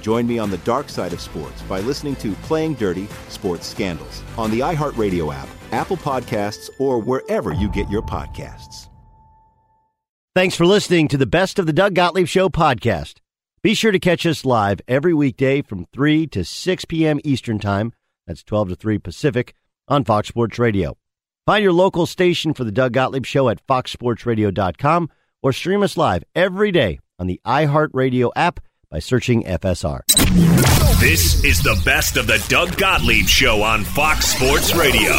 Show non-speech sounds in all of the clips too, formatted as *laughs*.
Join me on the dark side of sports by listening to Playing Dirty Sports Scandals on the iHeartRadio app Apple Podcasts, or wherever you get your podcasts. Thanks for listening to the Best of the Doug Gottlieb Show podcast. Be sure to catch us live every weekday from 3 to 6 p.m. Eastern Time. That's 12 to 3 Pacific on Fox Sports Radio. Find your local station for the Doug Gottlieb Show at foxsportsradio.com or stream us live every day on the iHeartRadio app by searching FSR. This is the best of the Doug Gottlieb Show on Fox Sports Radio.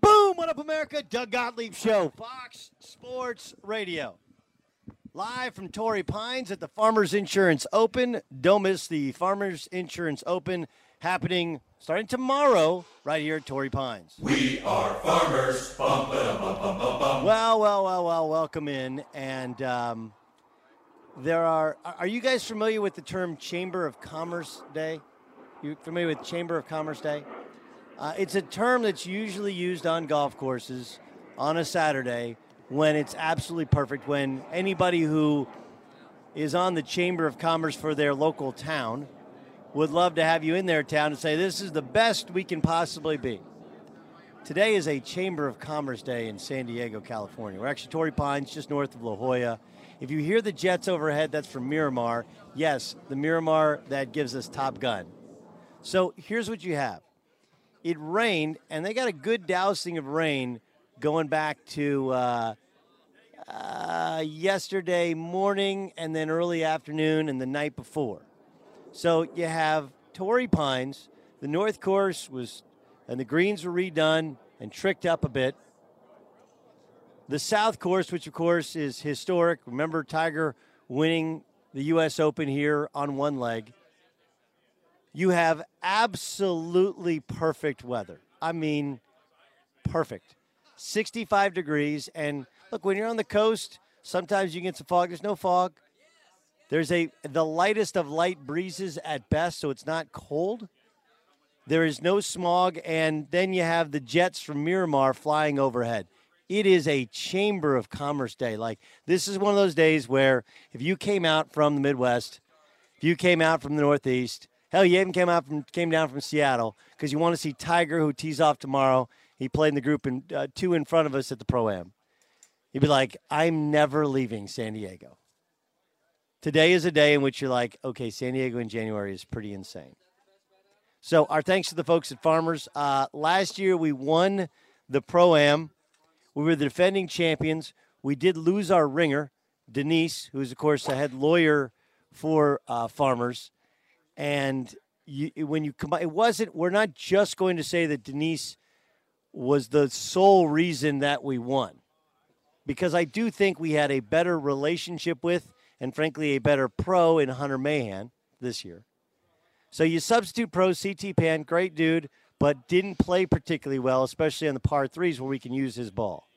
Boom! What up, America? Doug Gottlieb Show, Fox Sports Radio. Live from Torrey Pines at the Farmers Insurance Open. Don't miss the Farmers Insurance Open happening starting tomorrow right here at Torrey Pines. We are farmers. Bum, bum, bum, well, well, well, well, welcome in. And um, there are, are you guys familiar with the term Chamber of Commerce Day? You familiar with Chamber of Commerce Day? Uh, it's a term that's usually used on golf courses on a Saturday when it's absolutely perfect, when anybody who is on the Chamber of Commerce for their local town – would love to have you in their town and say, this is the best we can possibly be. Today is a Chamber of Commerce Day in San Diego, California. We're actually Torrey Pines, just north of La Jolla. If you hear the jets overhead, that's from Miramar. Yes, the Miramar that gives us Top Gun. So here's what you have it rained, and they got a good dousing of rain going back to uh, uh, yesterday morning and then early afternoon and the night before. So you have Torrey Pines. The north course was, and the greens were redone and tricked up a bit. The south course, which of course is historic. Remember Tiger winning the U.S. Open here on one leg. You have absolutely perfect weather. I mean, perfect. 65 degrees. And look, when you're on the coast, sometimes you get some fog. There's no fog. There's a the lightest of light breezes at best, so it's not cold. There is no smog, and then you have the jets from Miramar flying overhead. It is a chamber of commerce day. Like this is one of those days where if you came out from the Midwest, if you came out from the Northeast, hell, you even came out from came down from Seattle because you want to see Tiger, who tees off tomorrow. He played in the group in uh, two in front of us at the pro am. You'd be like, I'm never leaving San Diego. Today is a day in which you're like, okay, San Diego in January is pretty insane. So, our thanks to the folks at Farmers. Uh, last year, we won the Pro Am. We were the defending champions. We did lose our ringer, Denise, who's, of course, a head lawyer for uh, Farmers. And you, when you combine, it wasn't, we're not just going to say that Denise was the sole reason that we won. Because I do think we had a better relationship with, and frankly, a better pro in Hunter Mahan this year. So you substitute pro CT Pan, great dude, but didn't play particularly well, especially on the par threes where we can use his ball.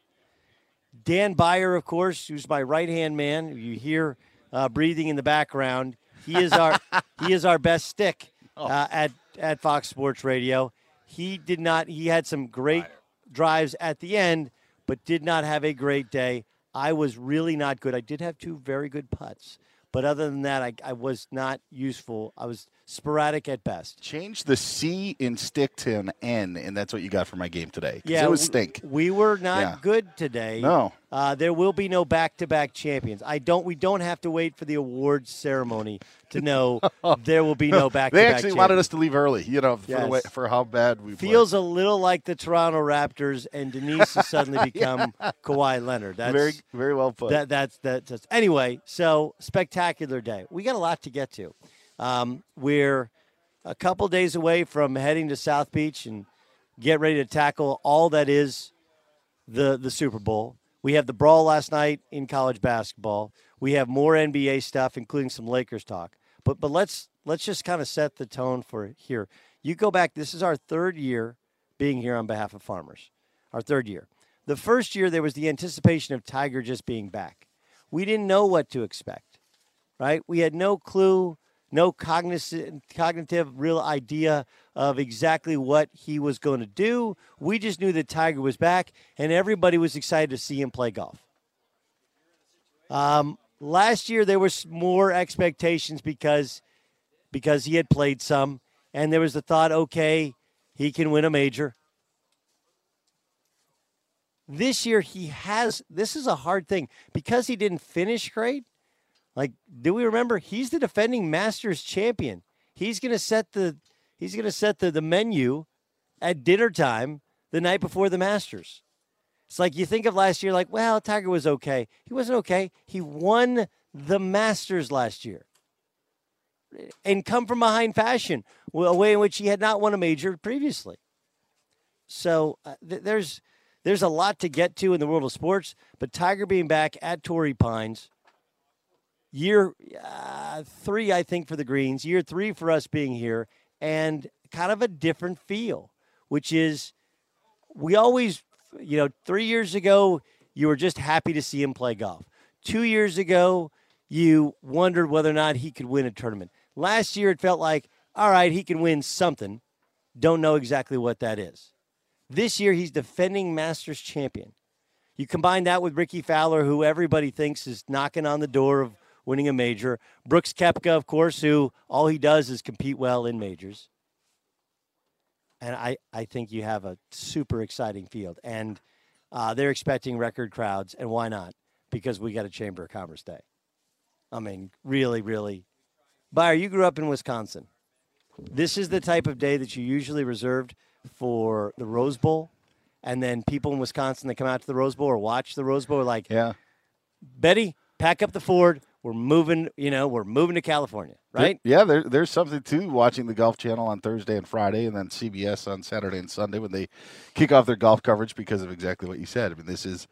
Dan Byer, of course, who's my right hand man, you hear uh, breathing in the background. He is our *laughs* he is our best stick uh, at at Fox Sports Radio. He did not. He had some great drives at the end, but did not have a great day. I was really not good. I did have two very good putts, but other than that, I, I was not useful. I was sporadic at best. Change the C in stick to an N, and that's what you got for my game today. Yeah, it was stink. We were not Yeah. good today. No. uh, there will be no back-to-back champions. I don't. We don't have to wait for the awards ceremony to know *laughs* there will be no back-to-back. They actually wanted us to leave early, you know, for, the way, for how bad we played. Feels a little like the Toronto Raptors, and Denise has suddenly *laughs* become Kawhi Leonard. That's very, very well put. That, that's, that's that's anyway. So spectacular day. We got a lot to get to. Um, we're a couple days away from heading to South Beach and get ready to tackle all that is the the Super Bowl. We have the brawl last night in college basketball. We have more NBA stuff, including some Lakers talk. But but let's let's just kind of set the tone for here. You go back. This is our third year being here on behalf of farmers. Our third year. The first year there was the anticipation of Tiger just being back. We didn't know what to expect, right? We had no clue, no cognitive, cognitive real idea of exactly what he was going to do. We just knew that Tiger was back, and everybody was excited to see him play golf. Um, last year there was more expectations because because he had played some, and there was the thought, okay, he can win a major. This year he has. This is a hard thing because he didn't finish great. Like, do we remember? He's the defending Masters champion. He's to set the he's to set the, the menu at dinner time the night before the Masters. It's like you think of last year, like, well, Tiger was okay. He wasn't okay. He won the Masters last year and come from behind fashion, a way in which he had not won a major previously. So uh, th- there's there's a lot to get to in the world of sports, but Tiger being back at Torrey Pines, year uh, three, I think, for the Greens, year three for us being here, and kind of a different feel, which is we always, you know, three years ago, you were just happy to see him play golf. Two years ago, you wondered whether or not he could win a tournament. Last year, it felt like, all right, he can win something. Don't know exactly what that is. This year, he's defending Masters champion. You combine that with Rickie Fowler, who everybody thinks is knocking on the door of winning a major. Brooks Koepka, of course, who all he does is compete well in majors. And I, I think you have a super exciting field. And uh, they're expecting record crowds. And why not? Because we got a Chamber of Commerce Day. I mean, really, really. Buyer, you grew up in Wisconsin. This is the type of day that you usually reserved for the Rose Bowl. And then people in Wisconsin that come out to the Rose Bowl or watch the Rose Bowl are like, yeah. Betty, pack up the Ford. We're moving, you know, we're moving to California, right? Yeah, there, there's something to watching the Golf Channel on Thursday and Friday, and then CBS on Saturday and Sunday when they kick off their golf coverage because of exactly what you said. I mean, this is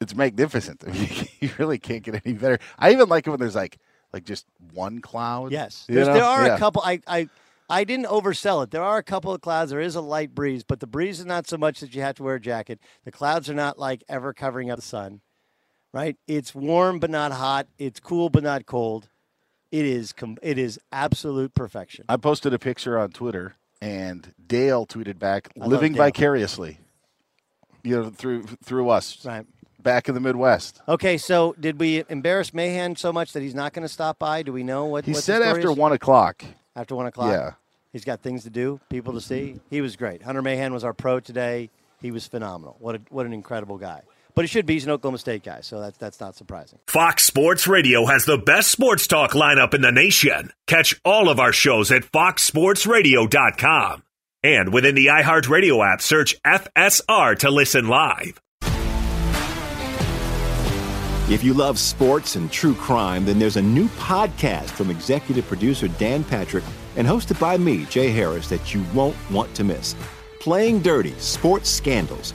it's magnificent. I *laughs* mean, you really can't get any better. I even like it when there's like like just one cloud. Yes, You There's, know? there are Yeah. a couple. I, I I didn't oversell it. There are a couple of clouds. There is a light breeze, but the breeze is not so much that you have to wear a jacket. The clouds are not like ever covering up the sun, right? It's warm but not hot. It's cool but not cold. It is com- it is absolute perfection. I posted a picture on Twitter and Dale tweeted back, I "Living vicariously, you know, through through us, Right. back in the Midwest." Okay, so did we embarrass Mahan so much that he's not going to stop by? Do we know what He what said after is? one o'clock. After one o'clock. Yeah. He's got things to do, people to see. He was great. Hunter Mahan was our pro today. He was phenomenal. What a, what an incredible guy. But he should be. He's an Oklahoma State guy, so that's that's not surprising. Fox Sports Radio has the best sports talk lineup in the nation. Catch all of our shows at foxsportsradio.com. And within the iHeartRadio app, search FSR to listen live. If you love sports and true crime, then there's a new podcast from executive producer Dan Patrick and hosted by me, Jay Harris, that you won't want to miss. Playing Dirty Sports Scandals.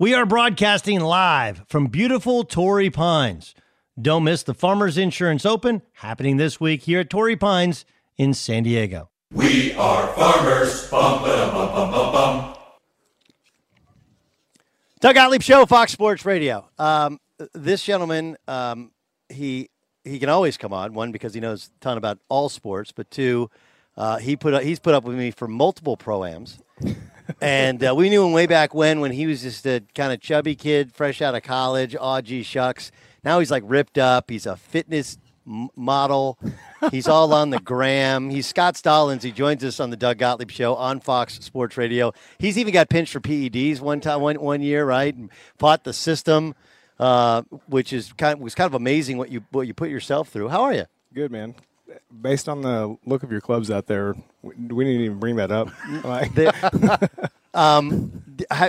We are broadcasting live from beautiful Torrey Pines. Don't miss the Farmers Insurance Open happening this week here at Torrey Pines in San Diego. We are farmers. Bum, ba, bum, bum, bum, bum. Doug Gottlieb Show, Fox Sports Radio. Um, this gentleman, um, he he can always come on. One because he knows a ton about all sports, but two, uh, he put up, he's put up with me for multiple proams, and uh, we knew him way back when when he was just a kind of chubby kid, fresh out of college. Oh, gee, shucks. Now he's like ripped up. He's a fitness m- model. He's all on the gram. He's Scott Stallings. He joins us on the Doug Gottlieb Show on Fox Sports Radio. He's even got pinched for PEDs one time, one, one year, right? And fought the system, uh, which is kind of, was kind of amazing what you what you put yourself through. How are you? Good, man. Based on the look of your clubs out there, we didn't even bring that up. The- *laughs* um,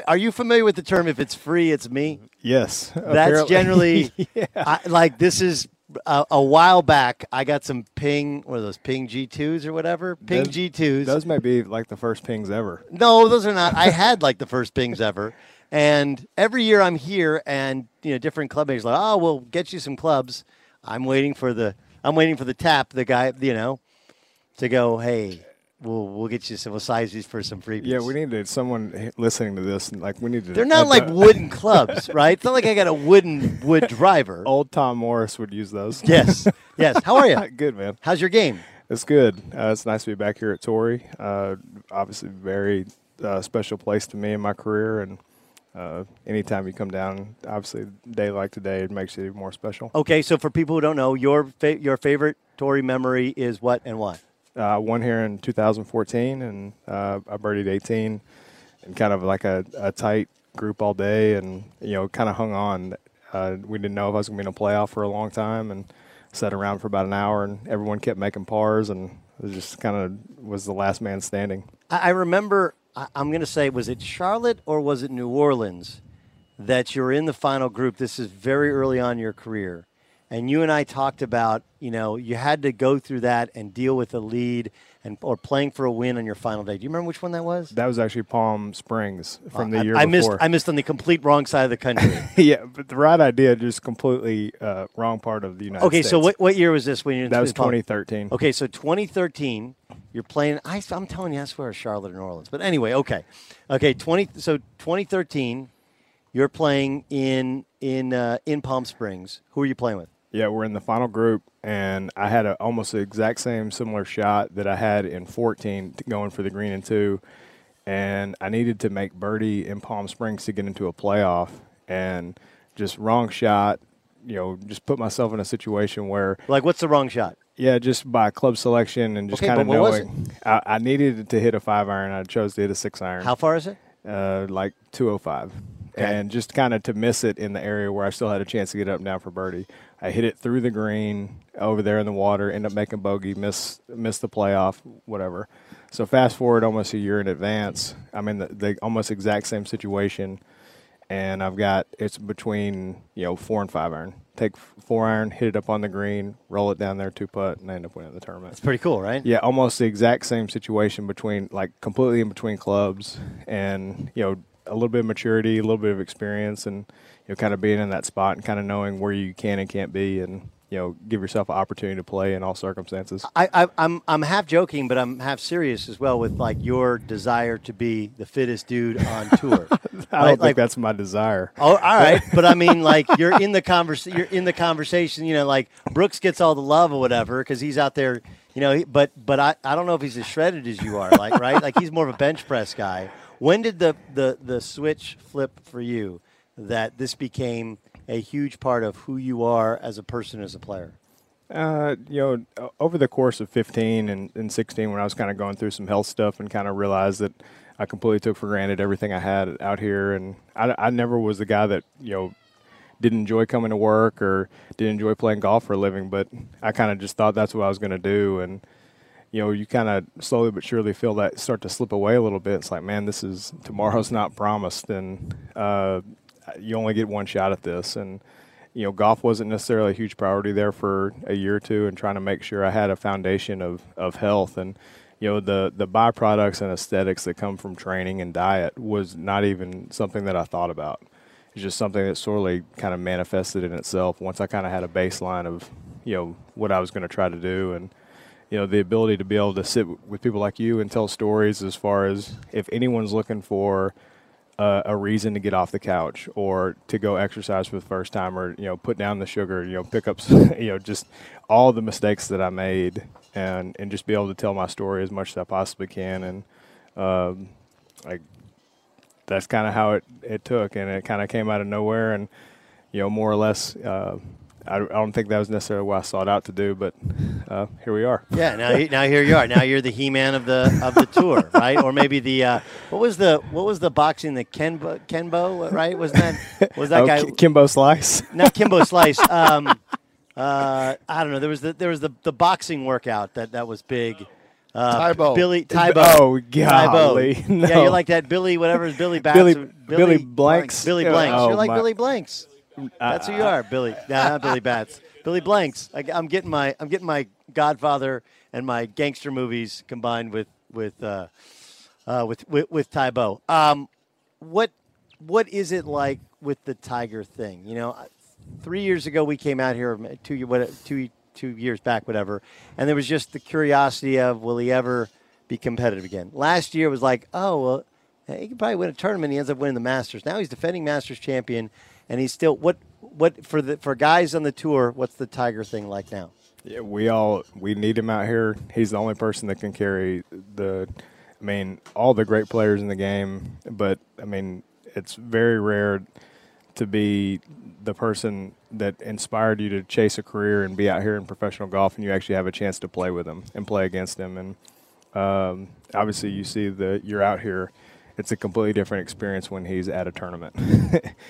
are you familiar with the term "if it's free, it's me"? yes, That's apparently. generally *laughs* yeah. I, like this is a, a while back. I got some ping, what are those ping G twos or whatever? Ping Those- G twos. Those might be like the first pings ever. No, those are not. I had like the first pings ever. And every year I'm here and you know different club are like, "Oh, we'll get you some clubs." I'm waiting for the I'm waiting for the tap, the guy, you know, to go, "Hey, we'll we'll get you some we'll size these for some freebies." Yeah, we needed someone listening to this. and Like we need to. They're not like uh, *laughs* wooden clubs, right? It's not like I got a wooden wood driver. Old Tom Morris would use those. *laughs* Yes, yes. How are you? *laughs* good, man. How's your game? It's good. Uh, it's nice to be back here at Torrey. Uh, obviously, very uh, special place to me in my career, and uh, anytime you come down, obviously, a day like today, it makes it even more special. Okay, so for people who don't know, your fa- your favorite Torrey memory is what and why? Uh, won here in 2014, and uh, I birdied 18, and kind of like a, a tight group all day, and you know, kind of hung on. Uh, we didn't know if I was going to be in a playoff for a long time, and sat around for about an hour, and everyone kept making pars, and it just kind of was the last man standing. I remember. I, I'm going to say, was it Charlotte or was it New Orleans that you're in the final group? This is very early on your career, and you and I talked about, you know, you had to go through that and deal with a lead and or playing for a win on your final day. Do you remember which one that was? That was actually Palm Springs from the I- year I, before. missed. I missed on the complete wrong side of the country. *laughs* yeah, but the right idea, just completely uh, wrong part of the United okay, States. Okay, so what, what year was this when you That was in Palm? 2013. Okay, so 2013, you're playing. I, I'm telling you, I swear, Charlotte or New Orleans. But anyway, okay, okay, 20. So 2013, you're playing in in uh, in Palm Springs. Who are you playing with? Yeah, we're in the final group, and I had a, almost the exact same similar shot that I had in 14 going for the green and two, and I needed to make birdie in Palm Springs to get into a playoff, and just wrong shot. You know, just put myself in a situation where Like, what's the wrong shot? yeah, just by club selection and just Okay, kind of but what was knowing. I, I needed to hit a five iron. I chose to hit a six iron. How far is it? Uh, like 205. Okay. And just kind of to miss it in the area where I still had a chance to get up and down for birdie. I hit it through the green over there in the water, end up making bogey, miss miss the playoff, whatever. So fast forward almost a year in advance. I'm in the, the almost exact same situation, and I've got it's between you know four and five iron. Take four iron, hit it up on the green, roll it down there, two putt, and I end up winning the tournament. It's pretty cool, right? Yeah, almost the exact same situation between like completely in between clubs, and you know a little bit of maturity, a little bit of experience, and you know kind of being in that spot and kind of knowing where you can and can't be, and you know give yourself an opportunity to play in all circumstances. I, I, I'm I'm half joking, but I'm half serious as well with like your desire to be the fittest dude on *laughs* tour. I don't think Like- that's my desire. Oh, all right, but I mean, like *laughs* you're in the convers, you're in the conversation. You know, like Brooks gets all the love or whatever because he's out there. You know, but but I, I don't know if he's as shredded as you are. Like right, like he's more of a bench press guy. When did the the the switch flip for you that this became a huge part of who you are as a person as a player? Uh, you know, over the course of 15 and, and 16, when I was kind of going through some health stuff and kind of realized that I completely took for granted everything I had out here, and I, I never was the guy that you know didn't enjoy coming to work or didn't enjoy playing golf for a living, but I kind of just thought that's what I was going to do, and you know, you kind of slowly but surely feel that start to slip away a little bit. It's like, man, this is tomorrow's not promised, and uh, you only get one shot at this, and you know, golf wasn't necessarily a huge priority there for a year or two, and trying to make sure I had a foundation of, of health and you know the the byproducts and aesthetics that come from training and diet was not even something that I thought about. It's just something that sorely kind of manifested in itself once I kind of had a baseline of you know what I was going to try to do, and you know the ability to be able to sit with people like you and tell stories as far as if anyone's looking for a reason to get off the couch or to go exercise for the first time or you know put down the sugar you know pick up *laughs* you know just all the mistakes that i made and and just be able to tell my story as much as i possibly can. And um, like that's kind of how it, it took and it kind of came out of nowhere and you know more or less uh, I, I don't think that was necessarily what I sought out to do, but uh, here we are. Yeah, now now here you are. Now you're the He-Man of the of the tour, right? Or maybe the uh, what was the what was the boxing the Kenbo Kenbo right? Was that was that oh, guy Kimbo Slice? Not Kimbo Slice. Um, uh, I don't know. There was the there was the, the boxing workout that that was big. Uh, Tae Bo. Billy Tae Bo. Oh, Tae Bo. golly, Yeah, you're like that Billy, whatever is Billy Bats. Billy- or Billy Blanks? Billy Blanks. Oh, you're like my- Billy Blanks. That's who you are, Billy. *laughs* Nah, not Billy Bats. Billy Blanks. I, am getting my I'm getting my Godfather and my gangster movies combined with with uh, uh, with, with with Tae Bo. Um, what what is it like with the Tiger thing? You know, three years ago we came out here two what two two years back whatever, and there was just the curiosity of will he ever be competitive again? Last year was like oh well he could probably win a tournament. He ends up winning the Masters. Now he's defending Masters champion, and he's still what what for the for guys on the tour. What's the Tiger thing like now? Yeah, we all we need him out here. He's the only person that can carry the. I mean, all the great players in the game, but I mean, it's very rare to be the person that inspired you to chase a career and be out here in professional golf, and you actually have a chance to play with him and play against him. And um, obviously, you see that you're out here. It's a completely different experience when he's at a tournament,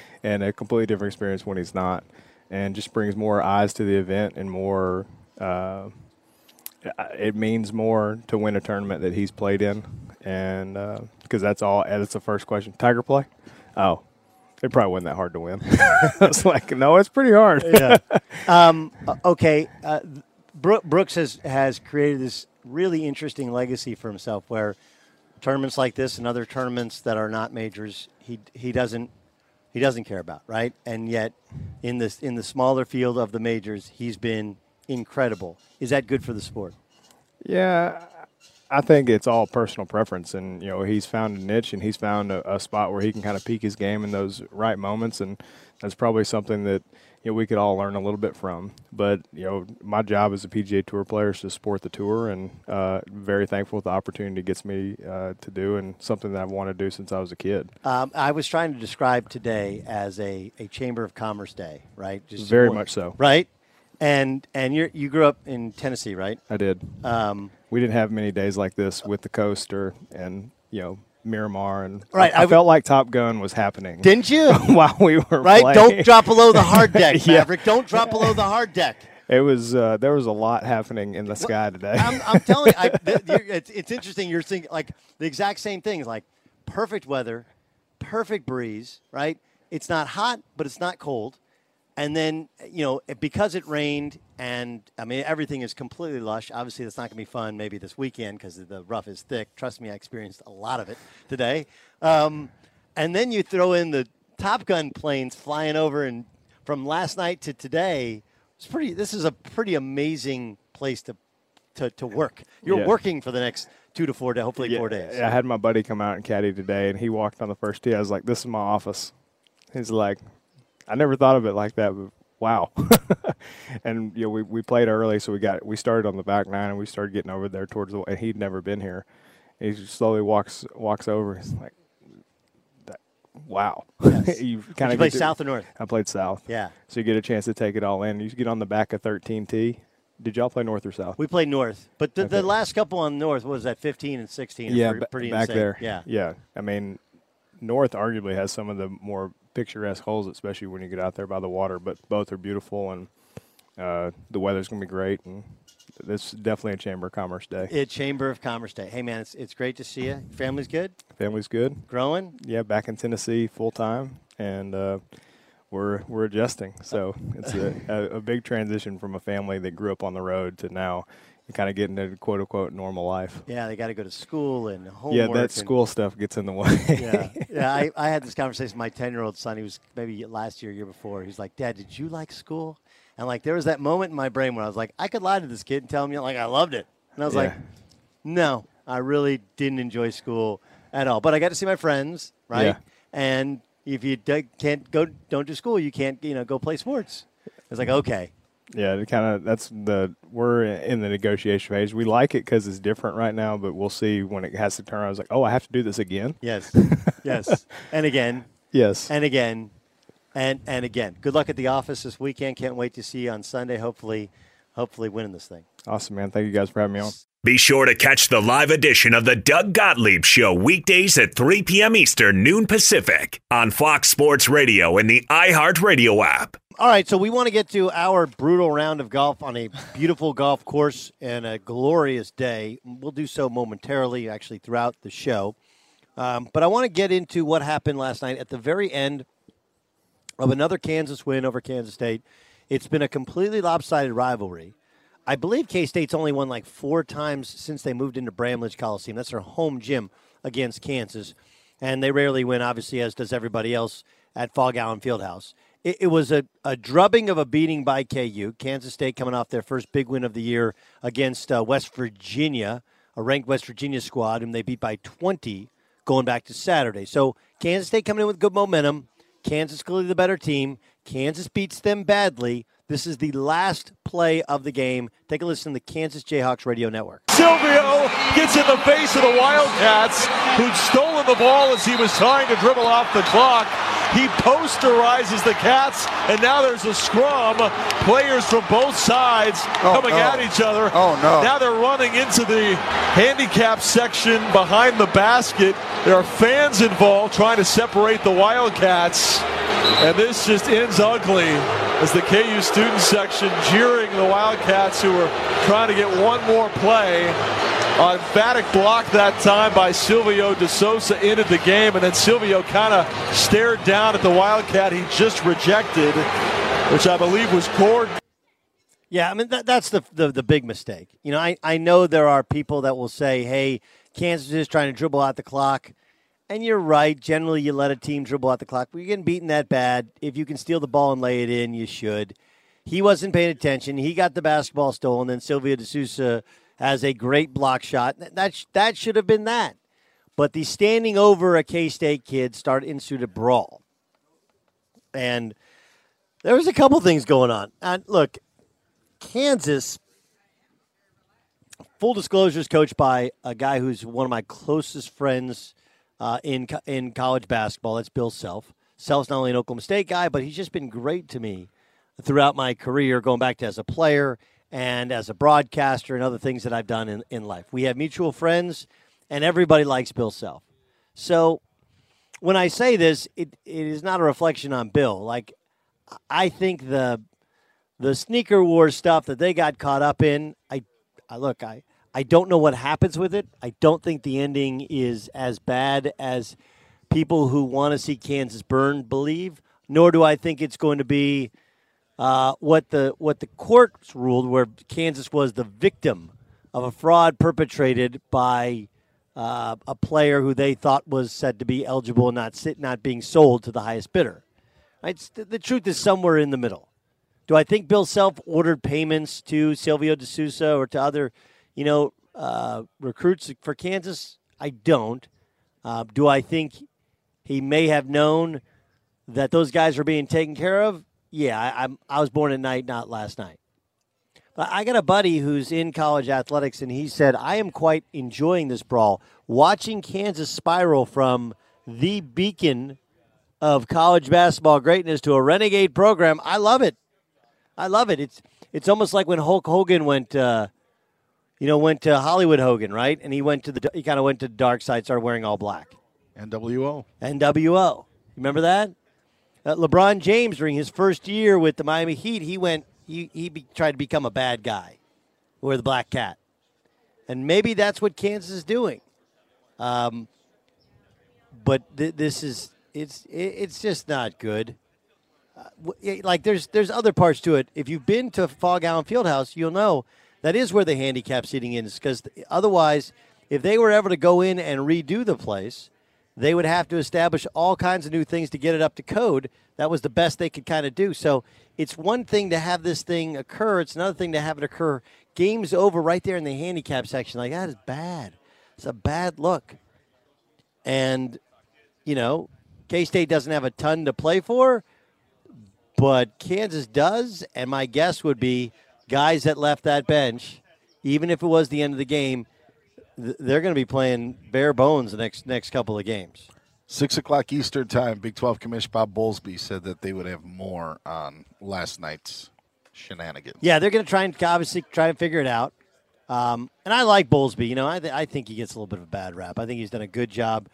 *laughs* and a completely different experience when he's not, and just brings more eyes to the event and more. Uh, it means more to win a tournament that he's played in, and because that's all. That's the first question. Tiger play? Oh, it probably wasn't that hard to win. *laughs* it's like no, it's pretty hard. yeah. *laughs* Um, uh, okay. Uh, Bro- Brooks has has created this really interesting legacy for himself, where tournaments like this and other tournaments that are not majors, he he doesn't he doesn't care about, right? And yet, in this in the smaller field of the majors, he's been incredible. Is that good for the sport? Yeah, I think it's all personal preference, and you know he's found a niche and he's found a, a spot where he can kind of peak his game in those right moments, and that's probably something that you know we could all learn a little bit from. But you know, my job as a PGA Tour player is to support the tour, and uh, very thankful the opportunity it gets me uh, to do, and something that I've wanted to do since I was a kid. Um, I was trying to describe today as a, a Chamber of Commerce day, right? Just Very much so. right? And and you you grew up in Tennessee, right? I did. Um, we didn't have many days like this with the coaster and you know Miramar and Right, I, I I felt like Top Gun was happening. Didn't you? *laughs* while we were right. playing. Don't drop below the hard deck, *laughs* Yeah. Maverick. Don't drop below the hard deck. It was uh, there was a lot happening in the sky today. I'm, I'm telling you, I, *laughs* th- it's, it's interesting. You're seeing like the exact same things, like perfect weather, perfect breeze, right? It's not hot, but it's not cold. And then, you know, because it rained and I mean, everything is completely lush. Obviously, that's not going to be fun maybe this weekend because the rough is thick. Trust me, I experienced a lot of it today. Um, and then you throw in the Top Gun planes flying over and from last night to today. It's pretty. This is a pretty amazing place to to, to work. You're Yeah. working for the next two to four days, hopefully four days. I had my buddy come out and caddy today, and he walked on the first tee. I was like, "This is my office." He's like, "I never thought of it like that, but wow." *laughs* and you know, we, we played early, so we got we started on the back nine, and we started getting over there towards the. And he'd never been here. He slowly walks walks over. He's like, that, "Wow." Yes. *laughs* you kind of play south or north? I played south. Yeah. So you get a chance to take it all in. You get on the back of 13 tee. Did y'all play north or south? We played north, but the, the last couple on north what was that 15 and 16. yeah, pretty, pretty back insane. there. Yeah, yeah. I mean, North arguably has some of the more picturesque holes, especially when you get out there by the water. But both are beautiful, and uh, the weather's going to be great. And this is definitely a Chamber of Commerce day. It Chamber of Commerce Day. Hey man, it's it's great to see you. Family's good. Family's good. Growing. Yeah, back in Tennessee full time, and uh, we're we're adjusting. So it's a, a, a big transition from a family that grew up on the road to now kind of getting their quote unquote normal life. Yeah, they got to go to school and homework. Yeah, that and- school stuff gets in the way. yeah, yeah. I, *laughs* I had this conversation with my ten year old son. He was maybe last year, year before. He's like, "Dad, did you like school?" And like, there was that moment in my brain where I was like, I could lie to this kid and tell him, you know, like, I loved it. And I was Yeah. like, no, I really didn't enjoy school at all. But I got to see my friends, right? Yeah. And if you d- can't go, don't do school, you can't, you know, go play sports. It's like, okay. Yeah, it kind of that's the we're in the negotiation phase. We like it because it's different right now, but we'll see when it has to turn. I was like, oh, I have to do this again. Yes. *laughs* yes. And again. Yes. And again. And and again. Good luck at the office this weekend. Can't wait to see you on Sunday. Hopefully, hopefully winning this thing. Awesome, man. Thank you guys for having me on. Be sure to catch the live edition of the Doug Gottlieb Show weekdays at 3 p.m. Eastern, noon Pacific on Fox Sports Radio and the iHeartRadio app. All right, so we want to get to our brutal round of golf on a beautiful golf course and a glorious day. We'll do so momentarily, actually, throughout the show. Um, but I want to get into what happened last night at the very end of another Kansas win over Kansas State. It's been a completely lopsided rivalry. I believe K State's only won like four times since they moved into Bramlage Coliseum. That's their home gym against Kansas. And they rarely win, obviously, as does everybody else at Phog Allen Fieldhouse. It, it was a, a drubbing of a beating by KU. Kansas State coming off their first big win of the year against uh, West Virginia, a ranked West Virginia squad, whom they beat by 20 going back to Saturday. So Kansas State coming in with good momentum. Kansas clearly the better team. Kansas beats them badly. This is the last play of the game. Take a listen to the Kansas Jayhawks Radio Network. Silvio gets in the face of the Wildcats, who'd stolen the ball as he was trying to dribble off the clock. He posterizes the Cats, and now there's a scrum. Players from both sides oh, coming no. at each other. Oh, no. Now they're running into the handicap section behind the basket. There are fans involved trying to separate the Wildcats, and this just ends ugly as the KU student section jeering the Wildcats who are trying to get one more play. A emphatic block that time by Silvio De Sousa ended the game, and then Silvio kind of stared down at the Wildcat he just rejected, which I believe was Cord. Yeah, I mean that, that's the, the the big mistake. You know, I, I know there are people that will say, "Hey, Kansas is trying to dribble out the clock," and you're right. Generally, you let a team dribble out the clock. But you're getting beaten that bad. If you can steal the ball and lay it in, you should. He wasn't paying attention. He got the basketball stolen. Then Silvio De Sousa has a great block shot. That that, that should have been that. But the standing over a K State kid started ensued a brawl, and there was a couple things going on. And look, Kansas, full disclosure, is coached by a guy who's one of my closest friends uh, in co- in college basketball. That's Bill Self. Self's not only an Oklahoma State guy, but he's just been great to me throughout my career, going back to as a player and as a broadcaster and other things that I've done in, in life. We have mutual friends, and everybody likes Bill Self. So when I say this, it, it is not a reflection on Bill. Like, I think the the sneaker war stuff that they got caught up in, I, I look, I, I don't know what happens with it. I don't think the ending is as bad as people who want to see Kansas burn believe. Nor do I think it's going to be uh, what the what the courts ruled, where Kansas was the victim of a fraud perpetrated by uh, a player who they thought was said to be eligible and not sit, not being sold to the highest bidder. The, the truth is somewhere in the middle. Do I think Bill Self ordered payments to Silvio De Sousa or to other, you know, uh, recruits for Kansas? I don't. Uh, do I think he may have known that those guys were being taken care of? Yeah, I, I'm. I was born at night, not last night. I got a buddy who's in college athletics, and he said, I am quite enjoying this brawl. Watching Kansas spiral from the beacon of college basketball greatness to a renegade program, I love it. I love it. It's it's almost like when Hulk Hogan went, uh, you know, went to Hollywood Hogan, right? And he went to the he kind of went to the dark side, started wearing all black. NWO. NWO. You remember that? Uh, LeBron James during his first year with the Miami Heat, he went he he be, tried to become a bad guy, or the black cat, and maybe that's what Kansas is doing. Um, but th- this is it's it, it's just not good. Uh, like there's there's other parts to it. If you've been to Phog Allen Fieldhouse, you'll know that is where the handicap seating is. Because otherwise, if they were ever to go in and redo the place, they would have to establish all kinds of new things to get it up to code. That was the best they could kind of do. So it's one thing to have this thing occur. It's another thing to have it occur game's over right there in the handicap section. Like that is bad. It's a bad look. And you know, K State doesn't have a ton to play for, but Kansas does. And my guess would be guys that left that bench, even if it was the end of the game, they're going to be playing bare bones the next next couple of games. Six o'clock Eastern time. Big Twelve Commissioner Bob Bowlesby said that they would have more on last night's shenanigans. Yeah, they're going to try and obviously try and figure it out. Um, and I like Bowlesby. You know, I, th- I think he gets a little bit of a bad rap. I think he's done a good job.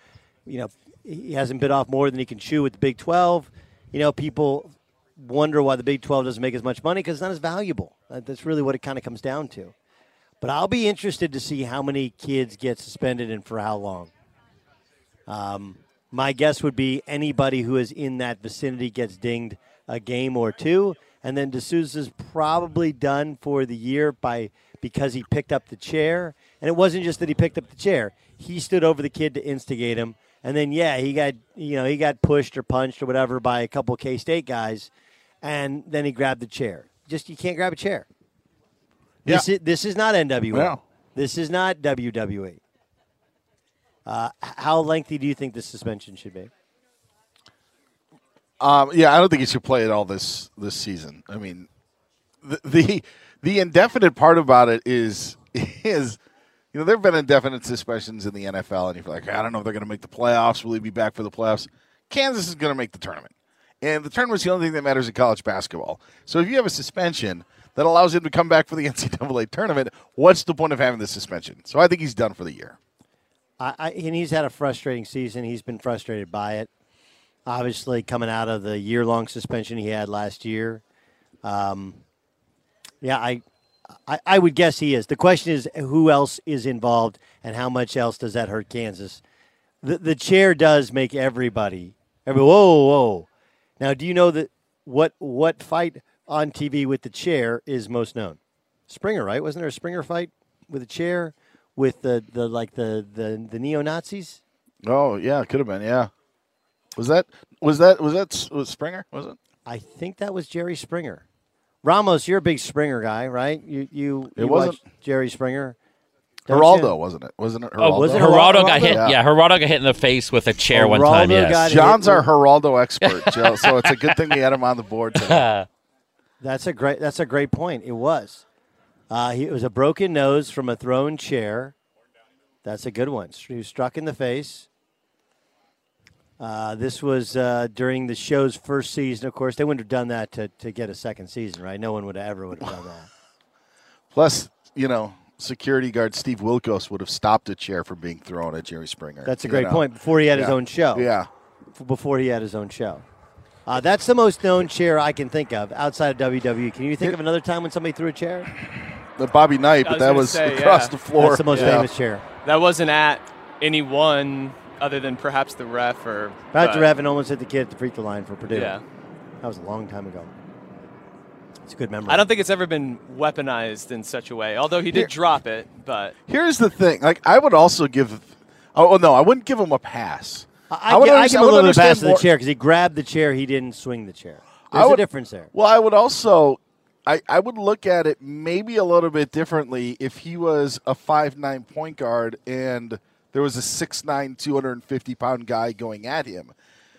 You know, he hasn't bit off more than he can chew with the Big 12. You know, people wonder why the Big 12 doesn't make as much money because it's not as valuable. That's really what it kind of comes down to. But I'll be interested to see how many kids get suspended and for how long. Um, my guess would be anybody who is in that vicinity gets dinged a game or two, and then De Sousa's probably done for the year by because he picked up the chair, and it wasn't just that he picked up the chair; he stood over the kid to instigate him, and then yeah, he got you know he got pushed or punched or whatever by a couple K State guys, and then he grabbed the chair. Just you can't grab a chair. This is this is not NWA. No. This is not WWE. Uh, how lengthy do you think the suspension should be? Um, yeah, I don't think he should play at all this this season. I mean, the the, the indefinite part about it is *laughs* is you know there have been indefinite suspensions in the NFL, and you're like, I don't know if they're going to make the playoffs. Will he be back for the playoffs? Kansas is going to make the tournament, and the tournament's the only thing that matters in college basketball. So if you have a suspension that allows him to come back for the *laughs* NCAA tournament, what's the point of having the suspension? So I think he's done for the year. I, I, and he's had a frustrating season. He's been frustrated by it. Obviously, coming out of the year-long suspension he had last year. Um, yeah, I, I, I would guess he is. The question is, who else is involved, and how much else does that hurt Kansas? The the chair does make everybody. Every whoa whoa. Now, do you know that what what fight on TV with the chair is most known? Springer, right? Wasn't there a Springer fight with a chair with the, the like the the, the neo Nazis? Oh yeah, it could have been. Yeah, was that was that was that was Springer? Was it? I think that was Jerry Springer. Ramos, you're a big Springer guy, right? You you, It you wasn't- Jerry Springer. don't Geraldo, wasn't it? Wasn't it? Geraldo? Oh, was it Geraldo got hit. Yeah. Yeah. Geraldo got hit in the face with a chair one time. Geraldo Yes. got hit John's our with- Geraldo expert, Joe. So it's a good thing we had him on the board today. *laughs* That's a great. That's a great point. It was. Uh, he, it was a broken nose from a thrown chair. That's a good one. He was struck in the face. Uh, this was uh, during the show's first season. Of course, they wouldn't have done that to, to get a second season, right? No one would have ever would have done that. *laughs* Plus, you know, security guard Steve Wilkos would have stopped a chair from being thrown at Jerry Springer. That's a great know? point. Before he had his own show. Yeah. Before he had his own show. Uh, that's the most known chair I can think of outside of WWE. Can you think of another time when somebody threw a chair? The Bobby Knight, but was that was say, across yeah. the floor. That's the most Yeah. famous chair. That wasn't at anyone other than perhaps the ref or. Pat but- Revan almost hit the kid at the free throw line for Purdue. Yeah. That was a long time ago. It's a good memory. I don't think it's ever been weaponized in such a way. Although he did Here- drop it, but Here's the thing. Like, I would also give. Oh, oh, no, I wouldn't give him a pass. I, would gi- I give him a I would little bit of understand pass to the chair because he grabbed the chair. He didn't swing the chair. I There's would- a difference there. Well, I would also, I, I would look at it maybe a little bit differently if he was a five nine point guard and there was a 6'9", 250 pound guy going at him.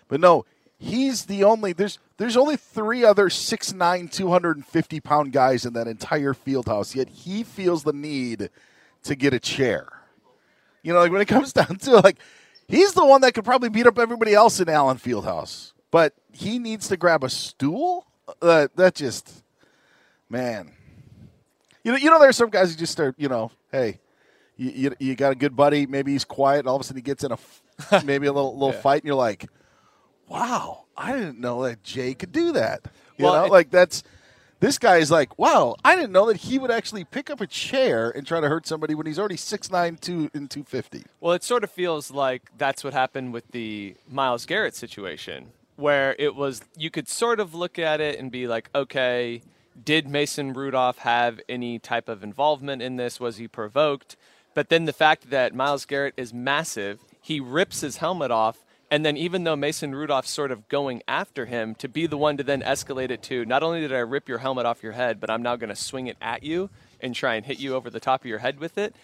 But no, he's the only. There's there's only three other 6'9", 250 pound guys in that entire field house. Yet he feels the need to get a chair. You know, like when it comes *laughs* down to it, like he's the one that could probably beat up everybody else in Allen Fieldhouse, but he needs to grab a stool. Uh, that just, man. You know, you know, there's some guys who just start. You know, hey, you, you, you got a good buddy. Maybe he's quiet. And all of a sudden, he gets in a maybe a little little *laughs* Yeah. fight, and you're like, wow, I didn't know that Jay could do that. You Well, know, it- like that's. This guy is like, wow, I didn't know that he would actually pick up a chair and try to hurt somebody when he's already 6'9", 2 and 250. Well, it sort of feels like that's what happened with the Myles Garrett situation, where it was you could sort of look at it and be like, okay, did Mason Rudolph have any type of involvement in this? Was he provoked? But then the fact that Myles Garrett is massive, he rips his helmet off. And then, even though Mason Rudolph's sort of going after him to be the one to then escalate it to, not only did I rip your helmet off your head, but I'm now going to swing it at you, and try and hit you over the top of your head with it,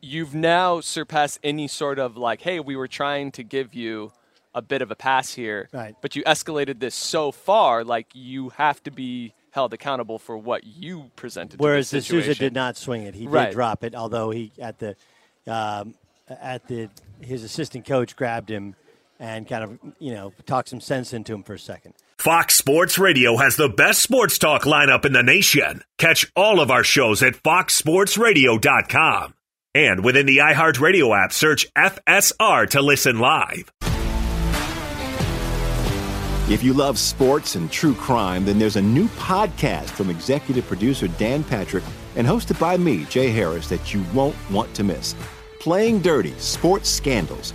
you've now surpassed any sort of like, hey, we were trying to give you a bit of a pass here, Right. but you escalated this so far, like you have to be held accountable for what you presented. Whereas to the De Sousa did not swing it. He Right. did drop it, although he at the um, at the his assistant coach grabbed him and kind of you know talked some sense into him for a second. Fox Sports Radio has the best sports talk lineup in the nation. Catch all of our shows at foxsportsradio.com. And within the iHeartRadio app, search FSR to listen live. If you love sports and true crime, then there's a new podcast from executive producer Dan Patrick and hosted by me, Jay Harris, that you won't want to miss. Playing Dirty Sports Scandals.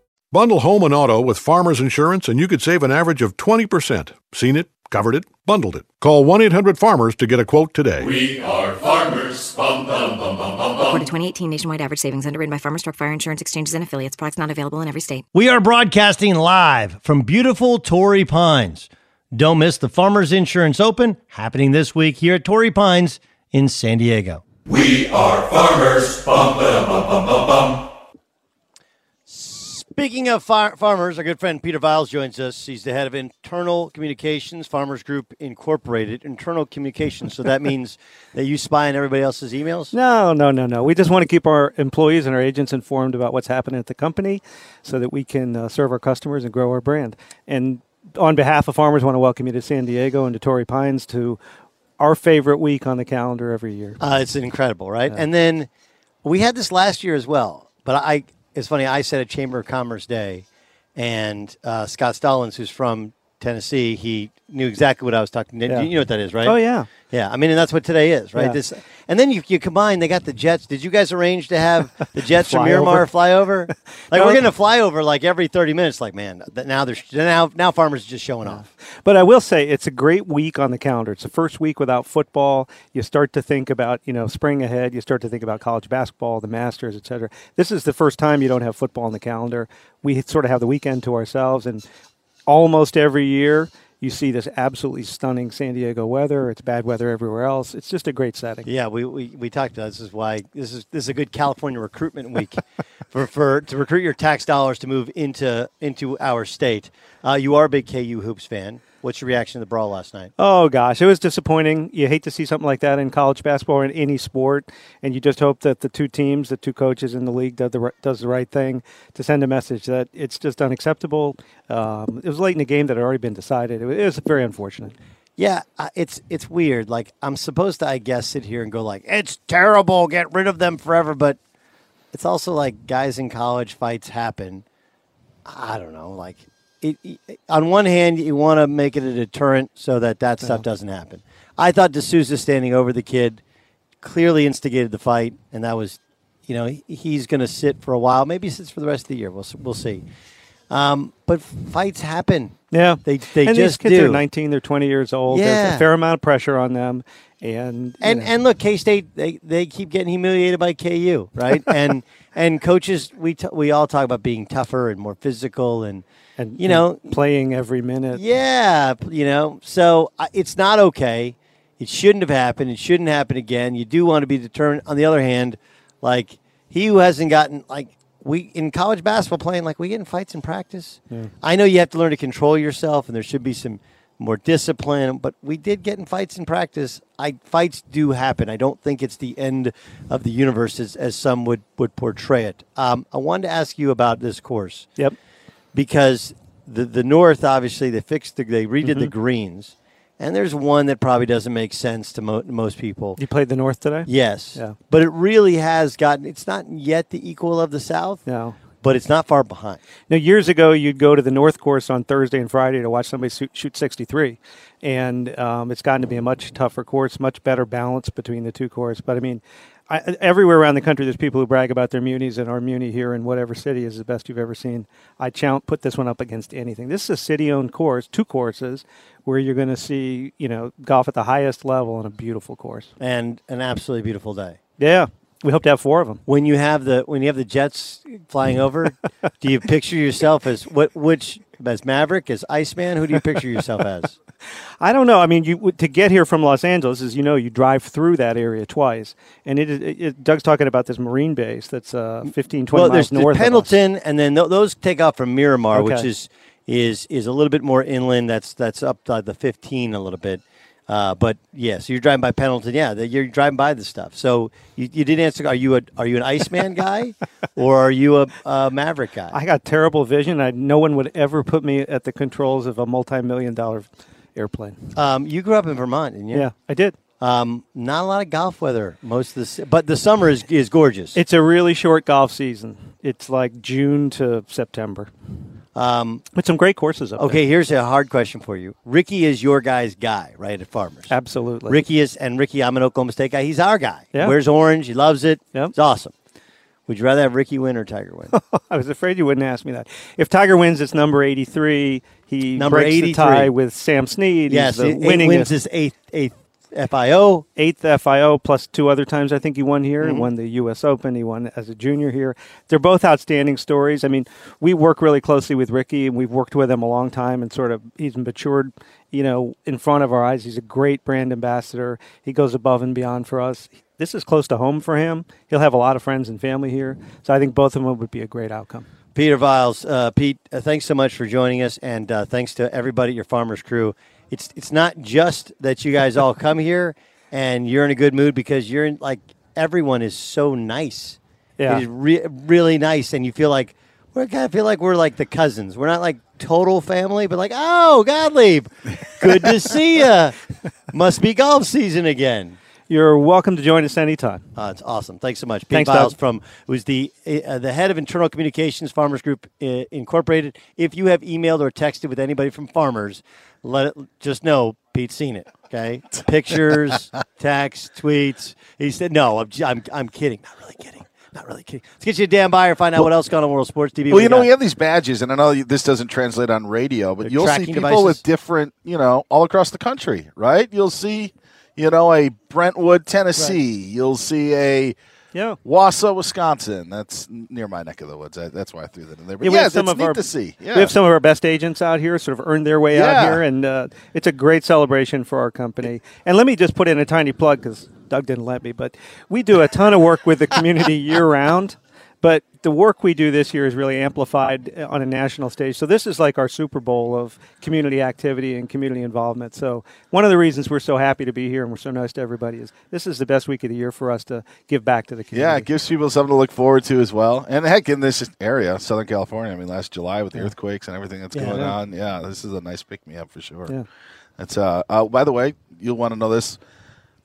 Bundle home and auto with Farmers Insurance and you could save an average of 20%. Seen it, covered it, bundled it. Call 1 800 Farmers to get a quote today. We are farmers. farmers. Bum, bum, bum, bum, bum, bum. According to 2018 nationwide average savings underwritten by Farmers Truck Fire Insurance Exchanges and Affiliates. Products not available in every state. We are broadcasting live from beautiful Torrey Pines. Don't miss the Farmers Insurance Open happening this week here at Torrey Pines in San Diego. We are farmers. Bum, ba, bum, bum, bum, bum. Speaking of far- farmers, our good friend Peter Viles joins us. He's the head of Internal Communications, Farmers Group Incorporated. Internal Communications, so that *laughs* means that you spy on everybody else's emails? No, no, no, no. We just want to keep our employees and our agents informed about what's happening at the company so that we can uh, serve our customers and grow our brand. And on behalf of farmers, I want to welcome you to San Diego and to Torrey Pines to our favorite week on the calendar every year. Uh, it's incredible, right? And then we had this last year as well. But I, it's funny. I said a Chamber of Commerce Day, and uh, Scott Stallings, who's from Tennessee, he knew exactly what I was talking. Yeah. You know what that is, right? Oh, yeah. yeah. I mean, and that's what today is, right? Yeah. This, and then you, you combine. They got the Jets. Did you guys arrange to have *laughs* the Jets from Miramar fly over? *laughs* Like No. we're going to fly over like every thirty minutes. Like man, now there's now now farmers are just showing off. But I will say it's a great week on the calendar. It's the first week without football. You start to think about, you know, spring ahead. You start to think about college basketball, the Masters, et cetera. This is the first time you don't have football on the calendar. We sort of have the weekend to ourselves, and almost every year you see this absolutely stunning San Diego weather. It's bad weather everywhere else. It's just a great setting. Yeah, we, we, we talked about this is why this is this is a good California recruitment week *laughs* for, for to recruit your tax dollars to move into into our state. Uh, you are a big KU hoops fan. What's your reaction to the brawl last night? Oh gosh, it was disappointing. You hate to see something like that in college basketball or in any sport, and you just hope that the two teams, the two coaches in the league, does the does the right thing to send a message that it's just unacceptable. Um, it was late in the game that had already been decided. It was, it was very unfortunate. Yeah, it's it's weird. Like I'm supposed to, I guess, sit here and go like, "It's terrible. Get rid of them forever." But it's also like guys in college fights happen. I don't know. Like, it, it- on one hand, you want to make it a deterrent so that that stuff doesn't happen. I thought De Sousa standing over the kid clearly instigated the fight, and that was, you know, he's going to sit for a while. Maybe he sits for the rest of the year. We'll we'll see. Um, but fights happen. Yeah, they they and just these kids do. are 19, they're 20 years old. There's Yeah. a fair amount of pressure on them, and And know. and look, K State they, they keep getting humiliated by KU, right? *laughs* and and coaches we t- we all talk about being tougher and more physical and and you know and playing every minute. yeah, you know. So uh, it's not okay. It shouldn't have happened. It shouldn't happen again. You do want to be determined. On the other hand, like he who hasn't gotten like we in college basketball playing like we get in fights in practice. Yeah. I know you have to learn to control yourself, and there should be some more discipline. But we did get in fights in practice. I fights do happen. I don't think it's the end of the universe as, as some would would portray it. Um, I wanted to ask you about this course. Yep. Because the the North obviously they fixed the, they redid the Mhm. greens, and there's one that probably doesn't make sense to mo- most people. You played the North today. Yes. Yeah. But it really has gotten. It's not yet the equal of the South. No. But it's not far behind. Now, years ago, you'd go to the North Course on Thursday and Friday to watch somebody shoot, shoot 63, and um, it's gotten to be a much tougher course, much better balance between the two courses. But I mean, I, everywhere around the country, there's people who brag about their munis, and our muni here in whatever city is the best you've ever seen. I challenge, put this one up against anything. This is a city-owned course, two courses, where you're going to see, you know, golf at the highest level on a beautiful course. and an absolutely beautiful day. Yeah, we hope to have four of them. When you have the when you have the jets flying *laughs* over, do you picture yourself as what which as Maverick as Iceman? Who do you picture yourself as? *laughs* I don't know. I mean, you to get here from Los Angeles, as you know, you drive through that area twice, and it, it, it Doug's talking about this marine base that's uh, 15, 20 well, miles there's the north. Pendleton, and then th- those take off from Miramar, which is is is a little bit more inland. That's that's up the 15 a little bit. Uh, but yeah, so you're driving by Pendleton. Yeah, that you're driving by the stuff. So you, you did answer. Are you a are you an Iceman guy, *laughs* or are you a, a Maverick guy? I got terrible vision. I, no one would ever put me at the controls of a multi-million dollar airplane. Um, you grew up in Vermont, didn't you? Yeah, I did. Um, not a lot of golf weather most of the, but the summer is is gorgeous. It's a really short golf season. It's like June to September. Um, but some great courses up okay, there. here's a hard question for you. Rickie is your guy's guy, right? At Farmers, Absolutely. Rickie is, and Rickie, I'm an Oklahoma State guy. He's our guy. Yeah. Wears orange. He loves it. Yep. It's awesome. Would you rather have Rickie win or Tiger win? *laughs* I was afraid you wouldn't ask me that. If Tiger wins, it's number 83. He Number breaks 83. the tie with Sam Snead. yes, He's the it winningest. wins his eighth eighth FIO. Eighth FIO plus two other times I think he won here. Mhm. He won the U.S. Open. He won as a junior here. They're both outstanding stories. I mean, we work really closely with Rickie, and we've worked with him a long time, and sort of he's matured, you know, in front of our eyes. He's a great brand ambassador. He goes above and beyond for us. This is close to home for him. He'll have a lot of friends and family here, so I think both of them would be a great outcome. Peter Viles, uh, Pete, uh, thanks so much for joining us, and uh, thanks to everybody at your Farmers Crew. It's it's not just that you guys all come here and you're in a good mood because you're in, like everyone is so nice. Yeah. it is re- really nice, and you feel like we kind of feel like we're like the cousins. We're not like total family, but like oh, Gottlieb, good to see you. Must be golf season again. You're welcome to join us anytime. Uh, it's awesome. Thanks so much. Pete Thanks, Viles Doug. from who's the uh, the head of internal communications Farmers Group uh, Incorporated. If you have emailed or texted with anybody from Farmers, let it just know Pete's seen it. Okay, pictures, *laughs* texts, tweets. He said, "No, I'm I'm, I'm kidding. Not really kidding. Not really kidding." Let's get you a damn buyer. Find out what else going on World Sports TV. Well, We you know, got- we have these badges, and I know this doesn't translate on radio, but They're you'll see people devices. with different, you know, all across the country, right? You'll see, you know, a Brentwood, Tennessee. You'll see a yeah. Wausau, Wisconsin. That's near my neck of the woods. I, that's why I threw that in there. But we yeah, have some it's of neat our to see. Yeah. we have some of our best agents out here, sort of earned their way out here, and uh, it's a great celebration for our company. And let me just put in a tiny plug because Doug didn't let me, but we do a ton of work with the community *laughs* year round. But the work we do this year is really amplified uh, on a national stage. So this is like our Super Bowl of community activity and community involvement. So one of the reasons we're so happy to be here and we're so nice to everybody is this is the best week of the year for us to give back to the community. Yeah, it gives people something to look forward to as well. And heck, in this area, Southern California, I mean, last July with the earthquakes and everything that's Yeah, going on, yeah, this is a nice pick me up for sure. Yeah. That's uh, uh. By the way, you'll want to know this.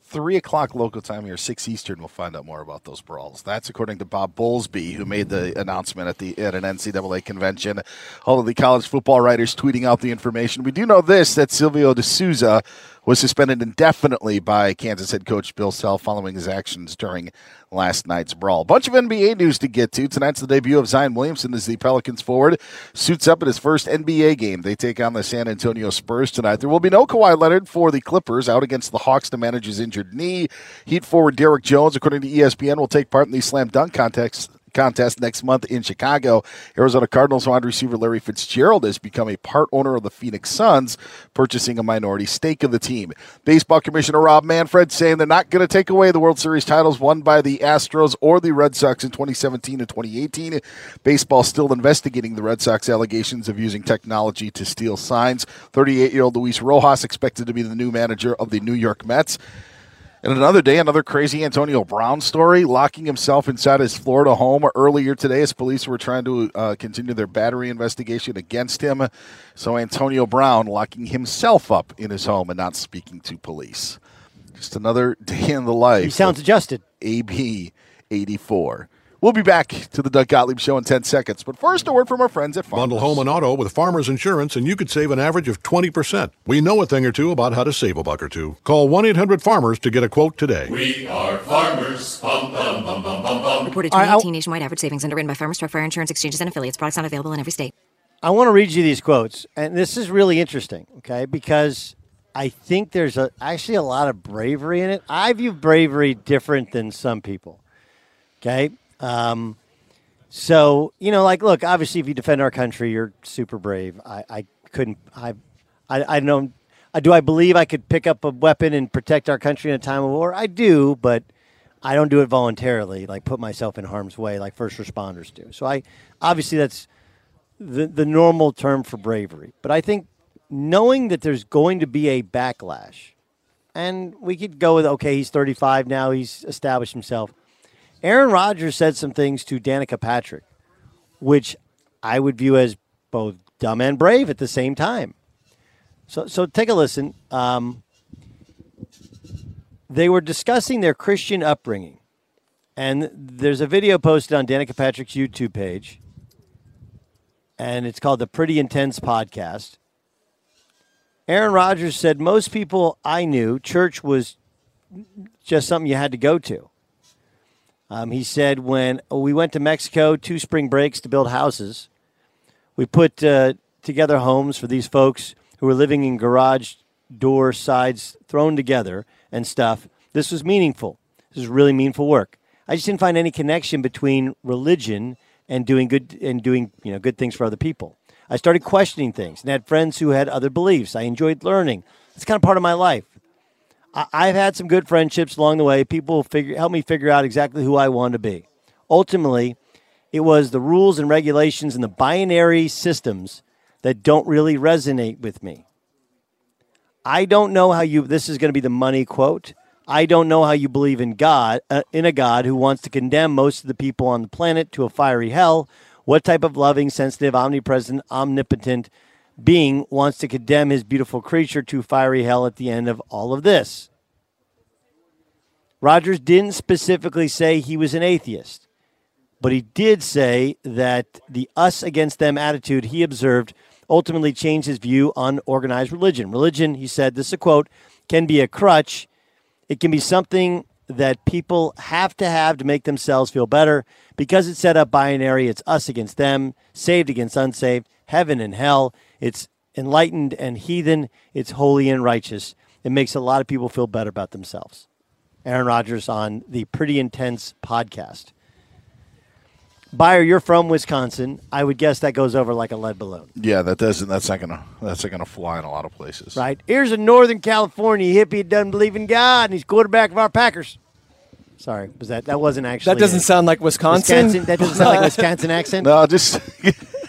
Three o'clock local time here, six Eastern. We'll find out more about those brawls. That's according to Bob Bowlesby, who made the announcement at the at an NCAA convention. All of the college football writers tweeting out the information. We do know this: that Silvio De Sousa was suspended indefinitely by Kansas head coach Bill Self following his actions during last night's brawl. Bunch of NBA news to get to. Tonight's the debut of Zion Williamson as the Pelicans forward. Suits up at his first NBA game. They take on the San Antonio Spurs tonight. There will be no Kawhi Leonard for the Clippers out against the Hawks to manage his injured knee. Heat forward Derrick Jones, according to ESPN, will take part in the slam dunk contest contest next month in Chicago. Arizona Cardinals wide receiver Larry Fitzgerald has become a part owner of the Phoenix Suns, purchasing a minority stake of the team. Baseball Commissioner Rob Manfred saying they're not going to take away the World Series titles won by the Astros or the Red Sox in 2017 and 2018. Baseball still investigating the Red Sox allegations of using technology to steal signs. 38 year old Luis Rojas expected to be the new manager of the New York Mets. And another day, another crazy Antonio Brown story, locking himself inside his Florida home earlier today as police were trying to uh, continue their battery investigation against him. So Antonio Brown locking himself up in his home and not speaking to police. Just another *laughs* day in the life. He sounds adjusted. AB 84. We'll be back to the Doug Gottlieb Show in 10 seconds. But first, a word from our friends at Farmers. Bundle home and auto with Farmers Insurance, and you could save an average of 20%. We know a thing or two about how to save a buck or two. Call 1 800 Farmers to get a quote today. We are farmers. Bum, bum, bum, bum, bum, bum. Reported All right, 2018 nationwide average savings underwritten by Farmers Truck Fire Insurance Exchanges and Affiliates. Products not available in every state. I want to read you these quotes, and this is really interesting, okay? Because I think there's a, actually a lot of bravery in it. I view bravery different than some people, okay? Um, so you know, like, look, obviously, if you defend our country, you're super brave. I, I couldn't, I, I, I don't. I, do I believe I could pick up a weapon and protect our country in a time of war? I do, but I don't do it voluntarily, like put myself in harm's way, like first responders do. So I, obviously, that's the the normal term for bravery. But I think knowing that there's going to be a backlash, and we could go with okay, he's 35 now, he's established himself. Aaron Rodgers said some things to Danica Patrick, which I would view as both dumb and brave at the same time. So, so take a listen. Um, they were discussing their Christian upbringing, and there's a video posted on Danica Patrick's YouTube page, and it's called the Pretty Intense Podcast. Aaron Rodgers said, Most people I knew, church was just something you had to go to. Um, he said, When we went to Mexico, two spring breaks to build houses, we put uh, together homes for these folks who were living in garage door sides thrown together and stuff. This was meaningful. This was really meaningful work. I just didn't find any connection between religion and doing good and doing you know good things for other people. I started questioning things and had friends who had other beliefs. I enjoyed learning. It's kind of part of my life. I, I've had some good friendships along the way. People figure help me figure out exactly who I want to be. Ultimately, it was the rules and regulations and the binary systems that don't really resonate with me. I don't know how you. This is going to be the money quote. I don't know how you believe in God, uh, in a God who wants to condemn most of the people on the planet to a fiery hell. What type of loving, sensitive, omnipresent, omnipotent being wants to condemn his beautiful creature to fiery hell at the end of all of this? Rodgers didn't specifically say he was an atheist, but he did say that the us against them attitude he observed ultimately changed his view on organized religion. Religion, he said, this is a quote, can be a crutch. It can be something that people have to have to make themselves feel better because it's set up binary. It's us against them, saved against unsaved, heaven and hell. It's enlightened and heathen. It's holy and righteous. It makes a lot of people feel better about themselves. Aaron Rodgers on the Pretty Intense podcast. Buyer, you're from Wisconsin. I would guess that goes over like a lead balloon. Yeah, that doesn't. That's not gonna. That's not gonna fly in a lot of places. Right. Here's a Northern California hippie that doesn't believe in God, and he's quarterback of our Packers. Sorry, was that that wasn't actually That doesn't it. sound like Wisconsin. That doesn't sound like Wisconsin accent. *laughs* No, just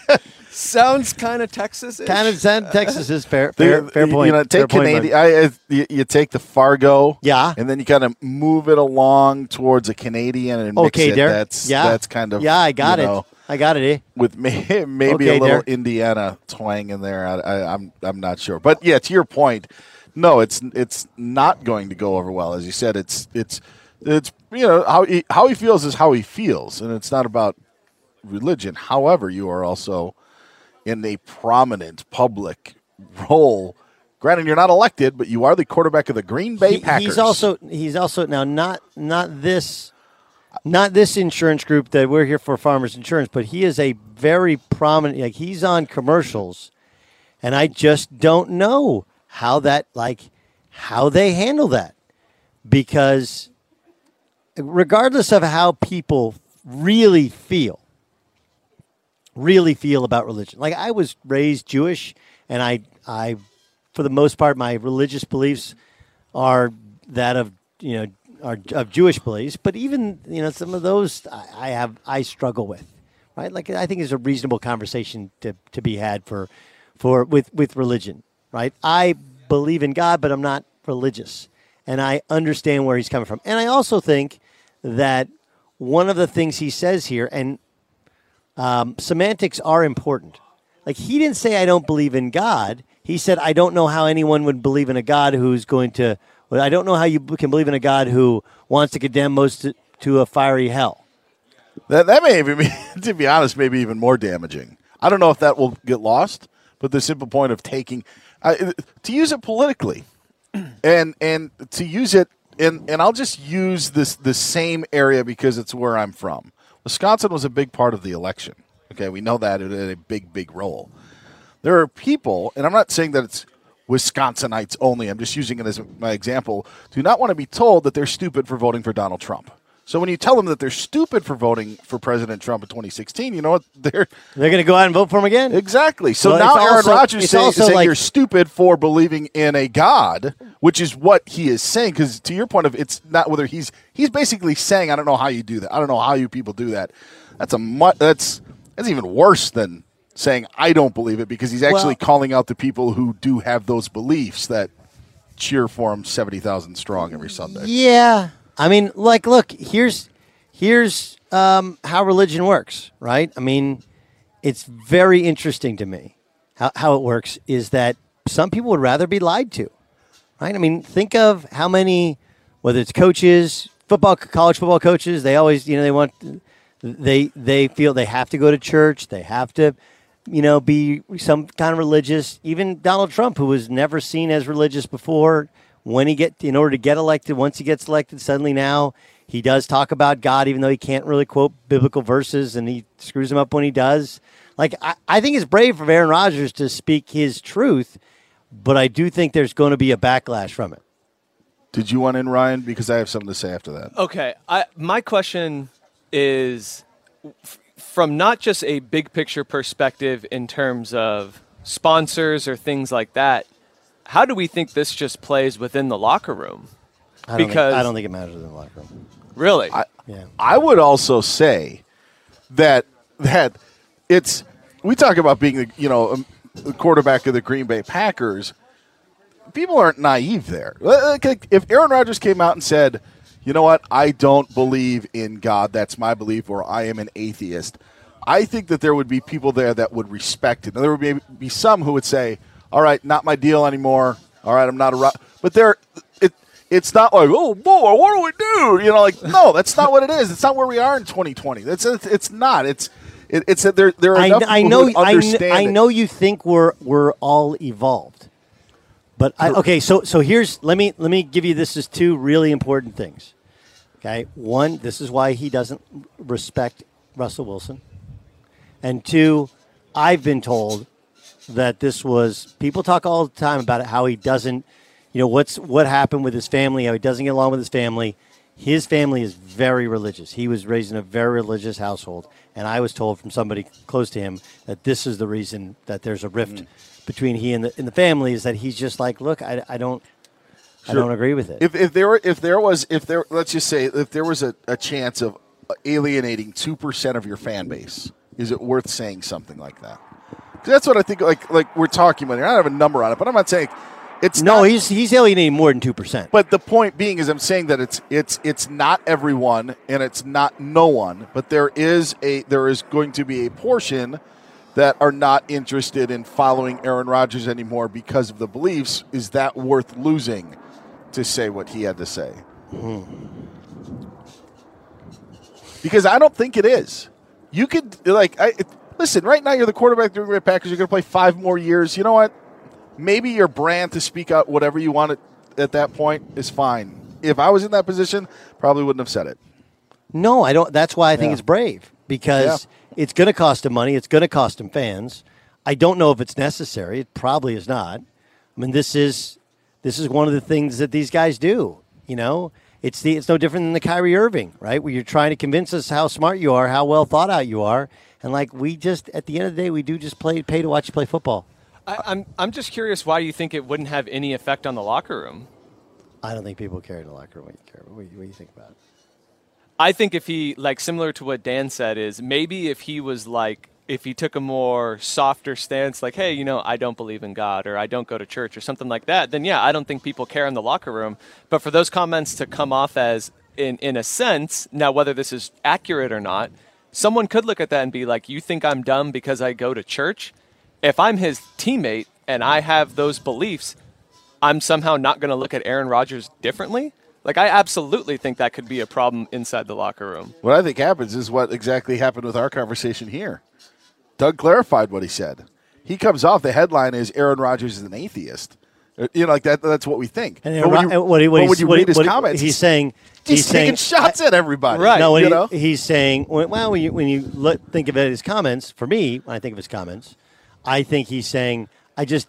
*laughs* Sounds kind of Texas. kind of sound Texas is fair. Fair, The- fair point. You know, take point, Canadian. bud. I, I, you, you take the Fargo. Yeah. And then you kind of move it along towards a Canadian and mix Okay, it. there. That's Yeah. That's kind of Yeah, I got you it. know, I got it. Eh? With may, *laughs* maybe Okay, a little there. Indiana twang in there. I, I, I'm I'm not sure, but yeah, to your point, no, it's it's not going to go over well. As you said, it's it's it's you know how he, how he feels is how he feels, and it's not about religion. However, you are also in a prominent public role. Granted, you're not elected, but you are the quarterback of the Green Bay He- Packers. He's also he's also now not not this not this insurance group that we're here for Farmers Insurance, but he is a very prominent like he's on commercials and I just don't know how that like how they handle that because regardless of how people really feel really feel about religion. Like I was raised Jewish, and I, I, for the most part, my religious beliefs are that of you know are of Jewish beliefs. But even you know some of those I, I have I struggle with. Right, like I think it's a reasonable conversation to, to be had for, for with with religion. Right, I believe in God, but I'm not religious, and I understand where he's coming from. And I also think that one of the things he says here, and um, semantics are important. Like he didn't say I don't believe in God. He said I don't know how anyone would believe in a God who's going to. Well, I don't know how you can believe in a God who wants to condemn most to, to a fiery hell. That that may even be, *laughs* to be honest, maybe even more damaging. I don't know if that will get lost, but the simple point of taking uh, to use it politically, *clears throat* and and to use it and and I'll just use this the same area because it's where I'm from. Wisconsin was a big part of the election. Okay, we know that it had a big big role. There are people, and I'm not saying that it's Wisconsinites only. I'm just using it as my example. Do not want to be told that they're stupid for voting for Donald Trump. So when you tell them that they're stupid for voting for President Trump in 2016, you know what? *laughs* They're they're going to go out and vote for him again. Exactly. So Well, now Aaron also- Rodgers it's saying, saying like- you're stupid for believing in a God, which is what he is saying. Because to your point of it's not whether he's he's basically saying I don't know how you do that. I don't know how you people do that. That's a mu- that's that's even worse than saying I don't believe it because he's actually Well- calling out the people who do have those beliefs that cheer for him seventy thousand strong every Sunday. Yeah, I mean, like, look, here's here's um, how religion works, right? I mean, it's very interesting to me how how it works. Is that some people would rather be lied to, right? I mean, think of how many, whether it's coaches, football, college football coaches, they always, you know, they want, they they feel they have to go to church, they have to, you know, be some kind of religious. Even Donald Trump, who was never seen as religious before, when he get in order to get elected, once he gets elected, suddenly now he does talk about God, even though he can't really quote biblical verses, and he screws him up when he does. Like I, I think it's brave of Aaron Rodgers to speak his truth, but I do think there's going to be a backlash from it. Did you want in, Ryan? Because I have something to say after that. Okay, I, my question is f- from not just a big picture perspective in terms of sponsors or things like that. How do we think this just plays within the locker room? I don't because think, I don't think it matters in the locker room. really, I, Yeah. I would also say that that it's we talk about being the you know um, the quarterback of the Green Bay Packers. People aren't naive there. Like, like, If Aaron Rodgers came out and said, "You know what? I don't believe in God. That's my belief, or I am an atheist," I think that there would be people there that would respect it. And there would be, be some who would say, "All right, not my deal anymore. All right, I'm not a." Ro-. But there, it it's not like, "Oh boy, what do we do?" You know, like no, that's not what it is. It's not where we are in 2020. That's it's, it's not. It's it, it's that there there are I, enough I people know. I, kn- I know you think we're we're all evolved, but I, okay. So so here's let me let me give you this as two really important things. Okay, one, this is why he doesn't respect Russell Wilson, and two, I've been told that this was people talk all the time about it how he doesn't, you know, what's what happened with his family, how he doesn't get along with his family. His family is very religious. He was raised in a very religious household, and I was told from somebody close to him that this is the reason that there's a rift mm. between he and the in the family is that he's just like, look, I, I don't, I don't agree with it. If, if there were, if there was if there let's just say if there was a, a chance of alienating two percent of your fan base, is it worth saying something like that? That's what I think. Like like we're talking about. here. I don't have a number on it, but I'm not saying it's no, not- he's he's alienating more than two percent. But the point being is, I'm saying that it's it's it's not everyone and it's not no one, but there is a there is going to be a portion that are not interested in following Aaron Rodgers anymore because of the beliefs. Is that worth losing to say what he had to say? Hmm. Because I don't think it is. You could like I listen. Right now, you're the quarterback of the Green Bay Packers. You're going to play five more years. You know what? Maybe your brand to speak out whatever you want at, at that point is fine. If I was in that position, probably wouldn't have said it. No, I don't. That's why I think Yeah. it's brave because it's going to cost him money. It's going to cost him fans. I don't know if it's necessary. It probably is not. I mean, this is this is one of the things that these guys do. You know, it's the it's no different than the Kyrie Irving, right? Where you're trying to convince us how smart you are, how well thought out you are, and like we just at the end of the day, we do just play pay to watch you play football. I, I'm I'm just curious why you think it wouldn't have any effect on the locker room. I don't think people care in the locker room. What you care? What do you, what do you think about it? I think if he like similar to what Dan said is maybe if he was like if he took a more softer stance like hey you know I don't believe in God or I don't go to church or something like that then yeah I don't think people care in the locker room but for those comments to come off as in in a sense now whether this is accurate or not someone could look at that and be like you think I'm dumb because I go to church if I'm his teammate and I have those beliefs I'm somehow not going to look at Aaron Rodgers differently like I absolutely think that could be a problem inside the locker room What I think happens is what exactly happened with our conversation here. Doug clarified what he said. He comes off the headline is Aaron Rodgers is an atheiist. Uh, You know, like that. That's what we think. And But when you, what, he, what but he's- when you what he- read his comments, he's saying he's, he's taking saying shots at everybody. Right. No, you he- know? he's saying, well, when you when you look, think of it, his comments. For me, when I think of his comments, I think he's saying, I just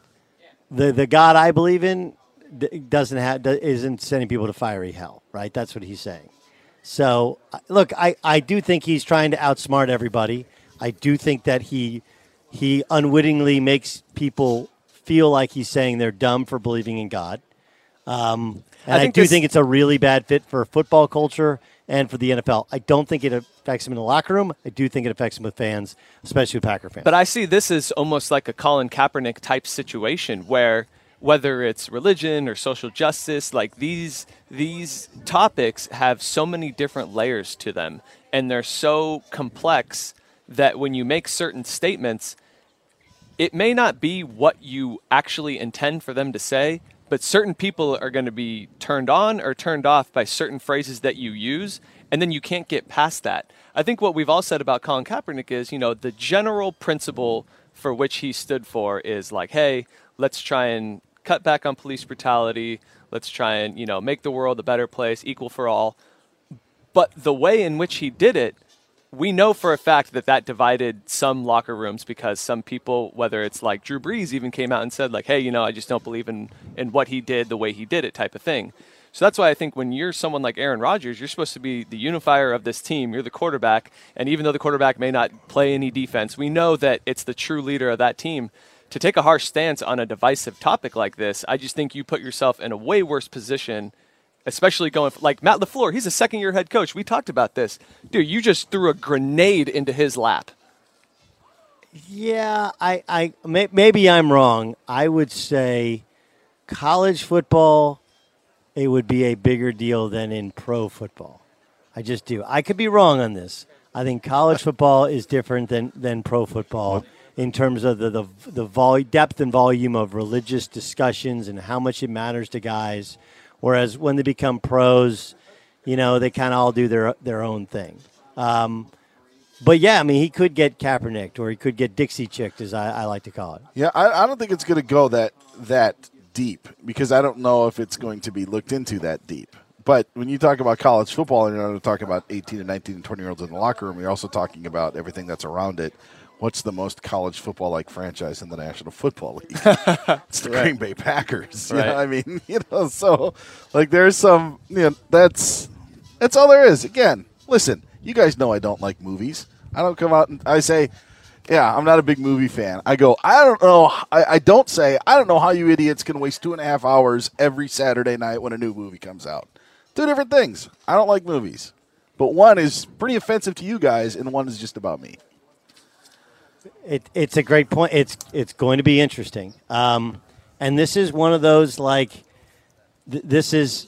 the the God I believe in doesn't have isn't sending people to fiery hell. Right? That's what he's saying. So look, I I do think he's trying to outsmart everybody. I do think that he he unwittingly makes people feel like he's saying they're dumb for believing in God. Um, and I I, do this- think it's a really bad fit for football culture and for the NFL. I don't think it affects him in the locker room. I do think it affects him with fans, especially with Packer fans. But I see this as almost like a Colin Kaepernick type situation where whether it's religion or social justice, like these these topics have so many different layers to them and they're so complex that when you make certain statements, it may not be what you actually intend for them to say, but certain people are going to be turned on or turned off by certain phrases that you use, and then you can't get past that. I think what we've all said about Colin Kaepernick is, you know, the general principle for which he stood for is like, hey, let's try and cut back on police brutality. Let's try and, you know, make the world a better place, equal for all. But the way in which he did it, we know for a fact that that divided some locker rooms because some people, whether it's like Drew Brees, even came out and said like, "Hey, you know, I just don't believe in in what he did, the way he did it," type of thing. So that's why I think when you're someone like Aaron Rodgers, you're supposed to be the unifier of this team. You're the quarterback, and even though the quarterback may not play any defense, we know that it's the true leader of that team. To take a harsh stance on a divisive topic like this, I just think you put yourself in a way worse position especially going like Matt LaFleur, he's a second year head coach. We talked about this. Dude, you just threw a grenade into his lap. Yeah, I, I may, maybe I'm wrong. I would say college football, it would be a bigger deal than in pro football. I just do. I could be wrong on this. I think college football is different than, than pro football in terms of the the, the vol- depth and volume of religious discussions and how much it matters to guys. Whereas when they become pros, you know, they kind of all do their their own thing. Um, but yeah, I mean, he could get Kaepernick, or he could get Dixie chicked, as I, I like to call it. Yeah, I, I don't think it's going to go that that deep because I don't know if it's going to be looked into that deep. But when you talk about college football and you're not talking about 18 and 19 and 20 year olds in the locker room, you're also talking about everything that's around it. What's the most college football like franchise in the National Football League? *laughs* it's the Right. Green Bay Packers. You know Right. what I mean, *laughs* you know, so like there's some, you know, that's that's all there is. Again, listen, you guys know I don't like movies. I don't come out and I say, yeah, I'm not a big movie fan. I go, I don't know. I, I don't say, I don't know how you idiots can waste two and a half hours every Saturday night when a new movie comes out. Two different things. I don't like movies. But one is pretty offensive to you guys, and one is just about me. It, it's a great point. It's it's going to be interesting. Um, and this is one of those like th- this is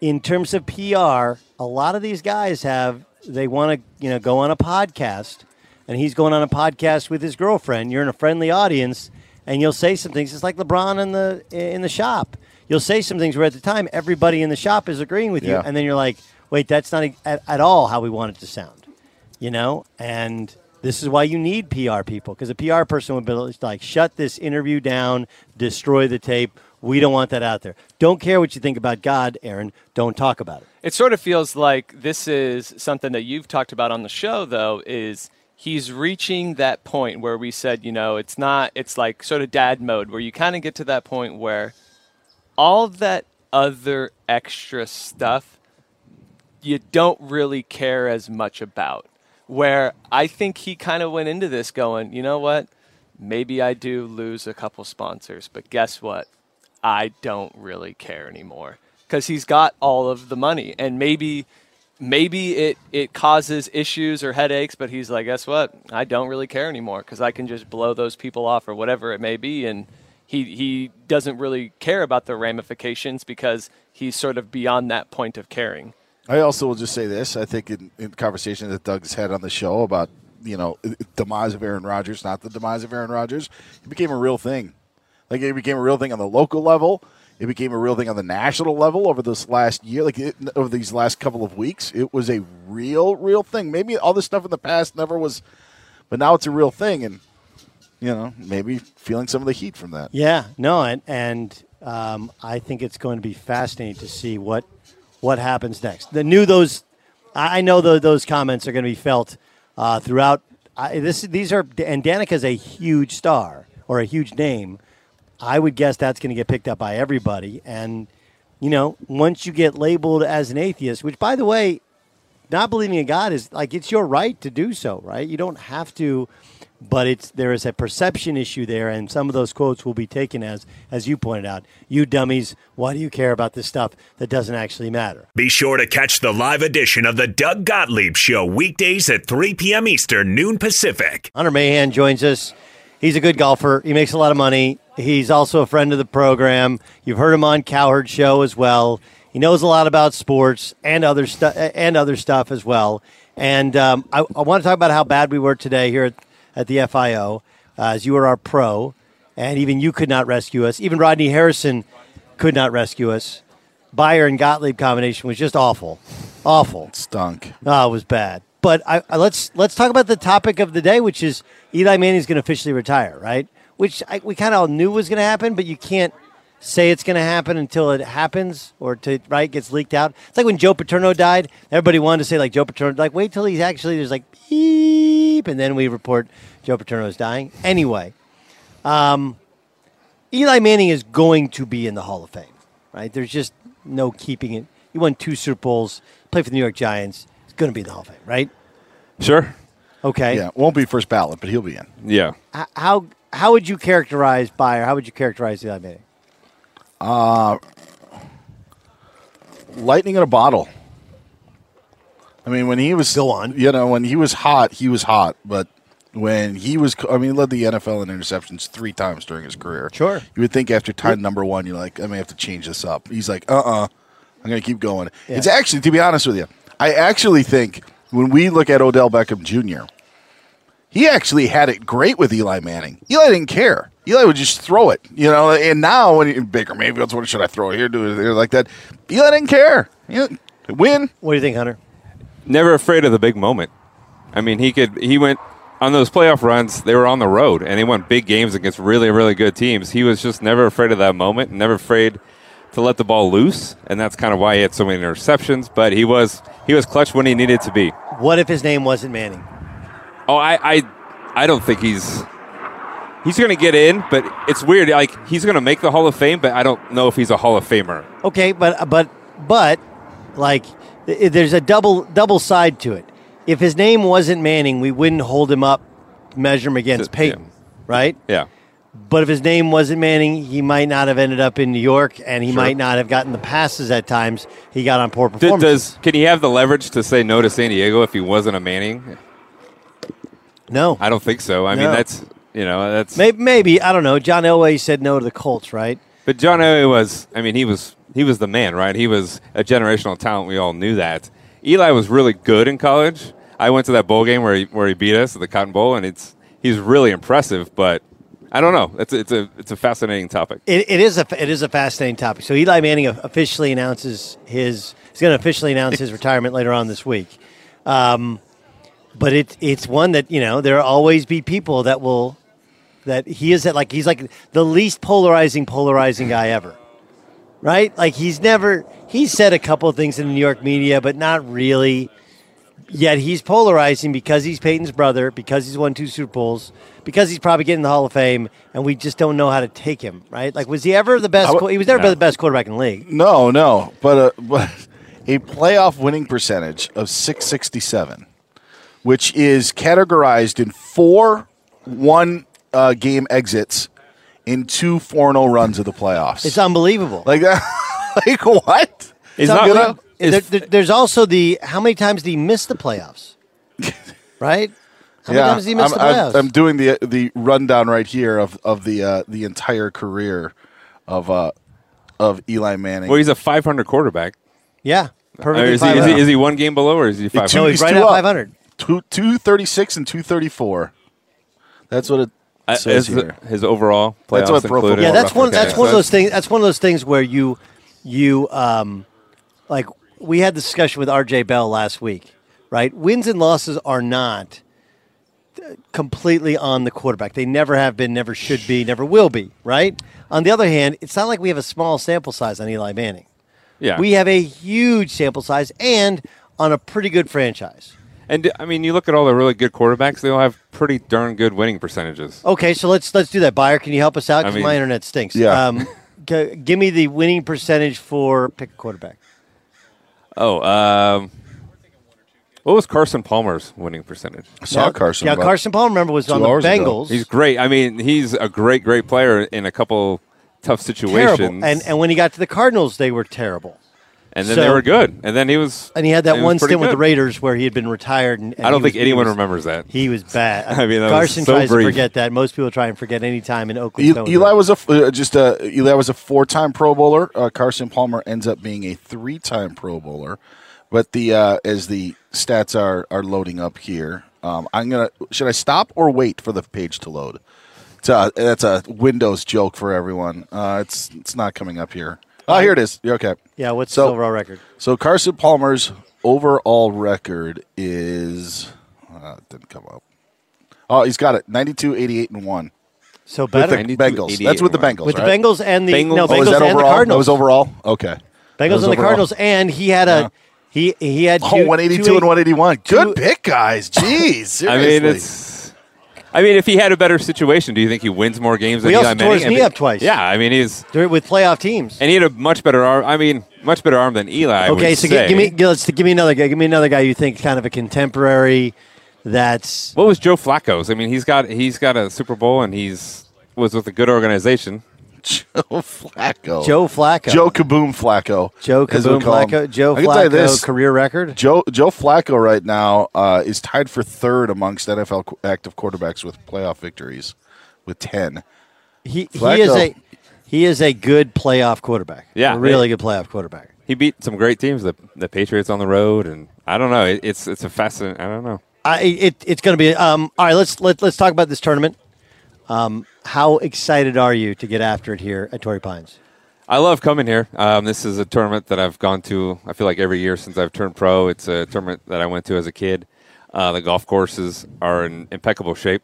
in terms of PR. A lot of these guys have they want to you know go on a podcast, and he's going on a podcast with his girlfriend. You're in a friendly audience, and you'll say some things. It's like LeBron in the in the shop. You'll say some things where at the time everybody in the shop is agreeing with you, and then you're like, wait, that's not at, at all how we want it to sound you know and this is why you need pr people because a pr person would be like shut this interview down destroy the tape. We don't want that out there. Don't care what you think about god aaron. Don't talk about it. It sort of feels like this is something that you've talked about on the show, though, is he's reaching that point where we said, you know, it's not, it's like sort of dad mode, where you kind of get to that point where all that other extra stuff you don't really care as much about. Where I think he kind of went into this going, you know what? Maybe I do lose a couple sponsors, but guess what? I don't really care anymore because he's got all of the money, and maybe maybe it it causes issues or headaches, but he's like, guess what? I don't really care anymore because I can just blow those people off or whatever it may be, and he he doesn't really care about the ramifications because he's sort of beyond that point of caring. I also will just say this. I think in, in conversation that Doug's had on the show about, you know, demise of Aaron Rodgers, not the demise of Aaron Rodgers, it became a real thing. Like it became a real thing on the local level. It became a real thing on the national level over this last year, like it, over these last couple of weeks. It was a real, real thing. Maybe all this stuff in the past never was, but now it's a real thing, and you know, maybe feeling some of the heat from that. yeah no and and um, i think it's going to be fascinating to see what what happens next the new those i know tho- those comments are going to be felt uh, throughout I, this these are and danica's a huge star or a huge name I would guess that's going to get picked up by everybody. And, you know, once you get labeled as an atheist, which, by the way, not believing in God is like it's your right to do so, right? You don't have to, but it's there is a perception issue there, and some of those quotes will be taken as, as you pointed out, you dummies. Why do you care about this stuff that doesn't actually matter? Be sure to catch the live edition of the Doug Gottlieb Show weekdays at 3 p.m. Eastern, noon Pacific. Hunter Mahan joins us. He's a good golfer. He makes a lot of money. He's also a friend of the program. You've heard him on Cowherd Show as well. He knows a lot about sports and other stuff and other stuff as well. And um, I, I want to talk about how bad we were today here at, at the FIO, uh, as you were our pro, and even you could not rescue us. Even Rodney Harrison could not rescue us. Bayer and Gottlieb combination was just awful, awful. stunk. Oh, it was bad. But I, I, let's let's talk about the topic of the day, which is Eli Manning's going to officially retire, right? Which I, we kind of all knew was going to happen, but you can't say it's going to happen until it happens or to right gets leaked out. It's like when Joe Paterno died. Everybody wanted to say like Joe Paterno, like wait till he's actually there's like beep, and then we report Joe Paterno is dying. Anyway, um, Eli Manning is going to be in the Hall of Fame, right? There's just no keeping it. He won two Super Bowls. Played for the New York Giants. He's going to be in the Hall of Fame, right? Sure. Okay. Yeah, won't be first ballot, but he'll be in. Yeah. H- How how would you characterize Byer? How would you characterize Eli Manning? Uh, lightning in a bottle. I mean, when he was still on, you know, when he was hot, he was hot. But when he was, I mean, he led the NFL in interceptions three times during his career. Sure. You would think after time number one, you're like, I may have to change this up. He's like, uh, uh-uh, uh, I'm going to keep going. Yeah. It's actually, to be honest with you, I actually think when we look at Odell Beckham Jr. He actually had it great with Eli Manning. Eli didn't care. Eli would just throw it, you know. And now when he, Baker Mayfield's, what should I throw here? Do it here like that. Eli didn't care. Win. What do you think, Hunter? Never afraid of the big moment. I mean, he could. He went on those playoff runs. They were on the road, and he won big games against really, really good teams. He was just never afraid of that moment. Never afraid to let the ball loose, and that's kind of why he had so many interceptions. But he was he was clutch when he needed to be. What if his name wasn't Manning? Oh, I, I, I don't think he's he's going to get in, but it's weird. Like he's going to make the Hall of Fame, but I don't know if he's a Hall of Famer. Okay, but but but like there's a double double side to it. If his name wasn't Manning, we wouldn't hold him up, measure him against Peyton, right? Yeah. But if his name wasn't Manning, he might not have ended up in New York, and he might not have gotten the passes at times he got on poor performances. does can he have the leverage to say no to San Diego if he wasn't a Manning? No, I don't think so. I mean, that's you know that's maybe, maybe I don't know. John Elway said no to the Colts, right? But John Elway was, I mean, he was he was the man, right? He was a generational talent. We all knew that. Eli was really good in college. I went to that bowl game where he, where he beat us at the Cotton Bowl, and it's he's really impressive. But I don't know. It's it's a it's a fascinating topic. It, it is a it is a fascinating topic. So Eli Manning officially announces his he's going to officially announce his *laughs* retirement later on this week. Um, but it it's one that you know there will always be people that will that he is at like he's like the least polarizing polarizing guy ever, right? Like he's never he said a couple of things in the New York media, but not really. Yet he's polarizing because he's Peyton's brother, because he's won two Super Bowls, because he's probably getting the Hall of Fame, and we just don't know how to take him, right? Like, was he ever the best? W- he was never No. the best quarterback in the league. No, no, but uh, *laughs* but a playoff winning percentage of 667, which is categorized in four one uh, game exits in two 4 0 runs of the playoffs. It's unbelievable. Like that. *laughs* like what? It's not unbelievable. gonna- *laughs* There- there- there's also the how many times did he miss the playoffs? *laughs* right? How many times did he miss I'm, the I'm- playoffs? I'm doing the the rundown right here of of the uh, the entire career of uh, of Eli Manning. Well, he's a 500 quarterback. yeah, I perfectly mean, is, he, is, he, is he one game below, or is he 500? Two- he's right two at 500. Two two thirty six and two thirty four. That's what it Uh, says here. his overall playoffs That's what Pro included. Yeah, that's one. That's one of those things. That's one of those things where you, you, um, like we had the discussion with R.J. Bell last week, right? Wins and losses are not completely on the quarterback. They never have been, never should be, never will be, right? On the other hand, it's not like we have a small sample size on Eli Manning. Yeah. We have a huge sample size and on a pretty good franchise. And I mean, you look at all the really good quarterbacks; they all have pretty darn good winning percentages. Okay, so let's let's do that. Buyer, can you help us out? I Because mean- my internet stinks. Yeah. Um, g- give me the winning percentage for pick a quarterback. Oh, um, what was Carson Palmer's winning percentage? I saw Yeah, Carson. Yeah, Carson Palmer, remember, was on the hours ago. Bengals. He's great. I mean, he's a great, great player in a couple tough situations. terrible. And and when he got to the Cardinals, they were terrible. And then so- they were good. And then he was. And he had that one pretty stint with the. Raiders where he had been retired. And, and I don't think was- anyone was- remembers that. He was bad. *laughs* I mean, that was Carson so tries brief. to forget that. Most people try and forget any time in Oakland. E- Eli was a f- uh, just a Eli was a four time Pro Bowler. Uh, Carson Palmer ends up being a three time Pro Bowler. But the uh, as the stats are are loading up here, um, I'm gonna should I stop or wait for the page to load? It's a, that's a Windows joke for everyone. Uh, it's it's not coming up here. Oh, here it is. You're okay. Yeah, what's So- his overall record? So Carson Palmer's overall record is uh, didn't come up. Oh, he's got it 92, 88, and one. So With the Bengals. That's with the. Bengals. With the? Bengals and the no Oh, Bengals is that and overall? the Cardinals. That was overall. Okay. Bengals and the overall. Cardinals, and he had a he he had Oh, two, 182 two- and 181. Good two- pick, guys. Jeez. Seriously. *laughs* I mean, it's. I mean, if he had a better situation, do you think he wins more games than also Eli tore Manning? his I knee mean- up twice. Yeah, I mean, he's with playoff teams. and he had a much better arm. I mean, much better arm than Eli. I okay, would so say. give me give, let's give me another guy. Give me another guy you think kind of a contemporary. That's What was Joe Flacco's? I mean, he's got he's got a Super Bowl and he's was with a good organization. Joe *laughs* Flacco. Joe Flacco. Joe Kaboom Flacco. Joe Kaboom call him. Flacco. Joe I can tell you Flacco this. career record. Joe Joe Flacco right now uh, is tied for third amongst NFL active quarterbacks with playoff victories, with ten. He he is a he is a good playoff quarterback. Yeah, a really they- good playoff quarterback. He beat some great teams, the the Patriots on the road, and I don't know. It, it's it's a fascinating. I don't know. I, it, it's going to be um, all right. Let's let, let's talk about this tournament. Um, how excited are you to get after it here at Torrey Pines? I love coming here. Um, this is a tournament that I've gone to. I feel like every year since I've turned pro. It's a tournament that I went to as a kid. Uh, the golf courses are in impeccable shape.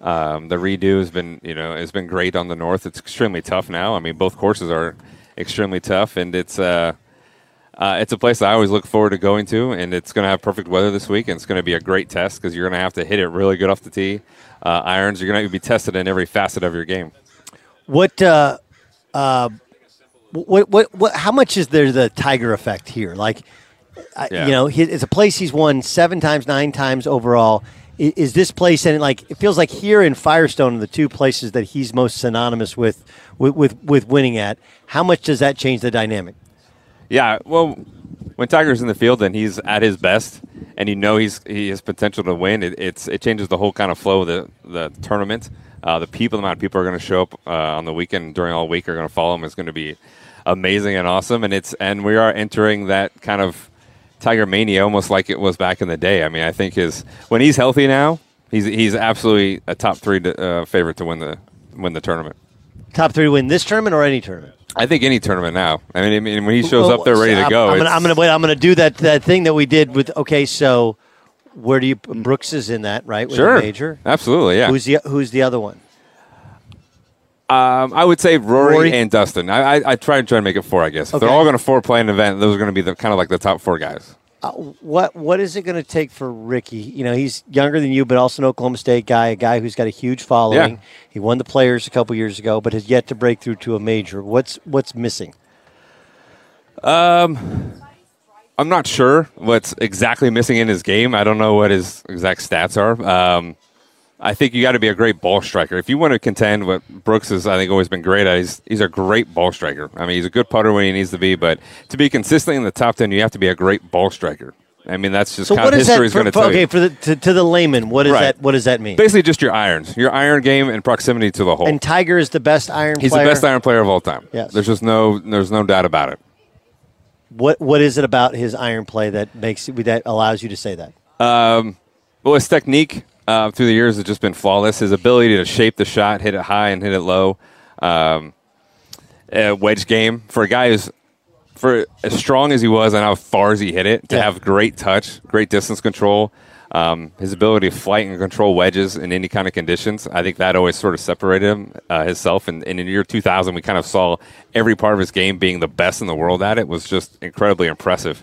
Um, the redo has been, you know, has been great on the north. It's extremely tough now. I mean, both courses are extremely tough, and it's uh, uh, it's a place I always look forward to going to. And it's going to have perfect weather this week, and it's going to be a great test because you're going to have to hit it really good off the tee. Uh, irons, you're going to be tested in every facet of your game. What uh, uh, what what what? How much is there the Tiger effect here? Like, Yeah. you know, he, it's a place he's won seven times, nine times overall. Is, is this place and like it feels like here in Firestone, the two places that he's most synonymous with with with, with winning at. How much does that change the dynamic? Yeah, well, when Tiger's in the field and he's at his best, and you know he's he has potential to win, it, it's it changes the whole kind of flow of the the tournament. Uh, the people, the amount of people are going to show up uh, on the weekend during all week are going to follow him It's going to be amazing and awesome. And it's and we are entering that kind of Tiger mania, almost like it was back in the day. I mean, I think his when he's healthy now, he's he's absolutely a top three uh, favorite to win the win the tournament. Top three win this tournament or any tournament? I think any tournament now. I mean, I mean when he shows Well, up there ready so to go, I'm, gonna, I'm gonna wait. I'm gonna do that that thing that we did with. Okay, so where do you Brooks is in that right? With the Sure. major. Absolutely, yeah. Who's the Who's the other one? Um, I would say Rory, Rory? and Dustin. I, I, I tried to try to make it four. I guess if they're all going to four play an event, those are going to be the kind of like the top four guys. Uh, what What is it going to take for Rickie? You know, he's younger than you, but also an Oklahoma State guy, a guy who's got a huge following. Yeah. He won the Players a couple years ago, but has yet to break through to a major. What's What's missing? Um, I'm not sure what's exactly missing in his game. I don't know what his exact stats are. Um, I think you got to be a great ball striker if you want to contend. What Brooks has, I think, always been great at. He's he's a great ball striker. I mean, he's a good putter when he needs to be, but to be consistently in the top ten, you have to be a great ball striker. I mean, that's just So kind what of history is going to tell okay, you. for the to, to the layman, what is Right. that? What does that mean? Basically, just your irons, your iron game and proximity to the hole. And Tiger is the best iron. He's player? the best iron player of all time. Yes. There's just no there's no doubt about it. What What is it about his iron play that makes that allows you to say that? Um, well, his technique uh, through the years has just been flawless. His ability to shape the shot, hit it high and hit it low. Um, wedge game for a guy who's for as strong as he was and how far as he hit it to Yeah. have great touch, great distance control. Um, his ability to flight and control wedges in any kind of conditions, I think that always sort of separated him uh, himself. And, and in the year 2000, we kind of saw every part of his game being the best in the world at it was just incredibly impressive.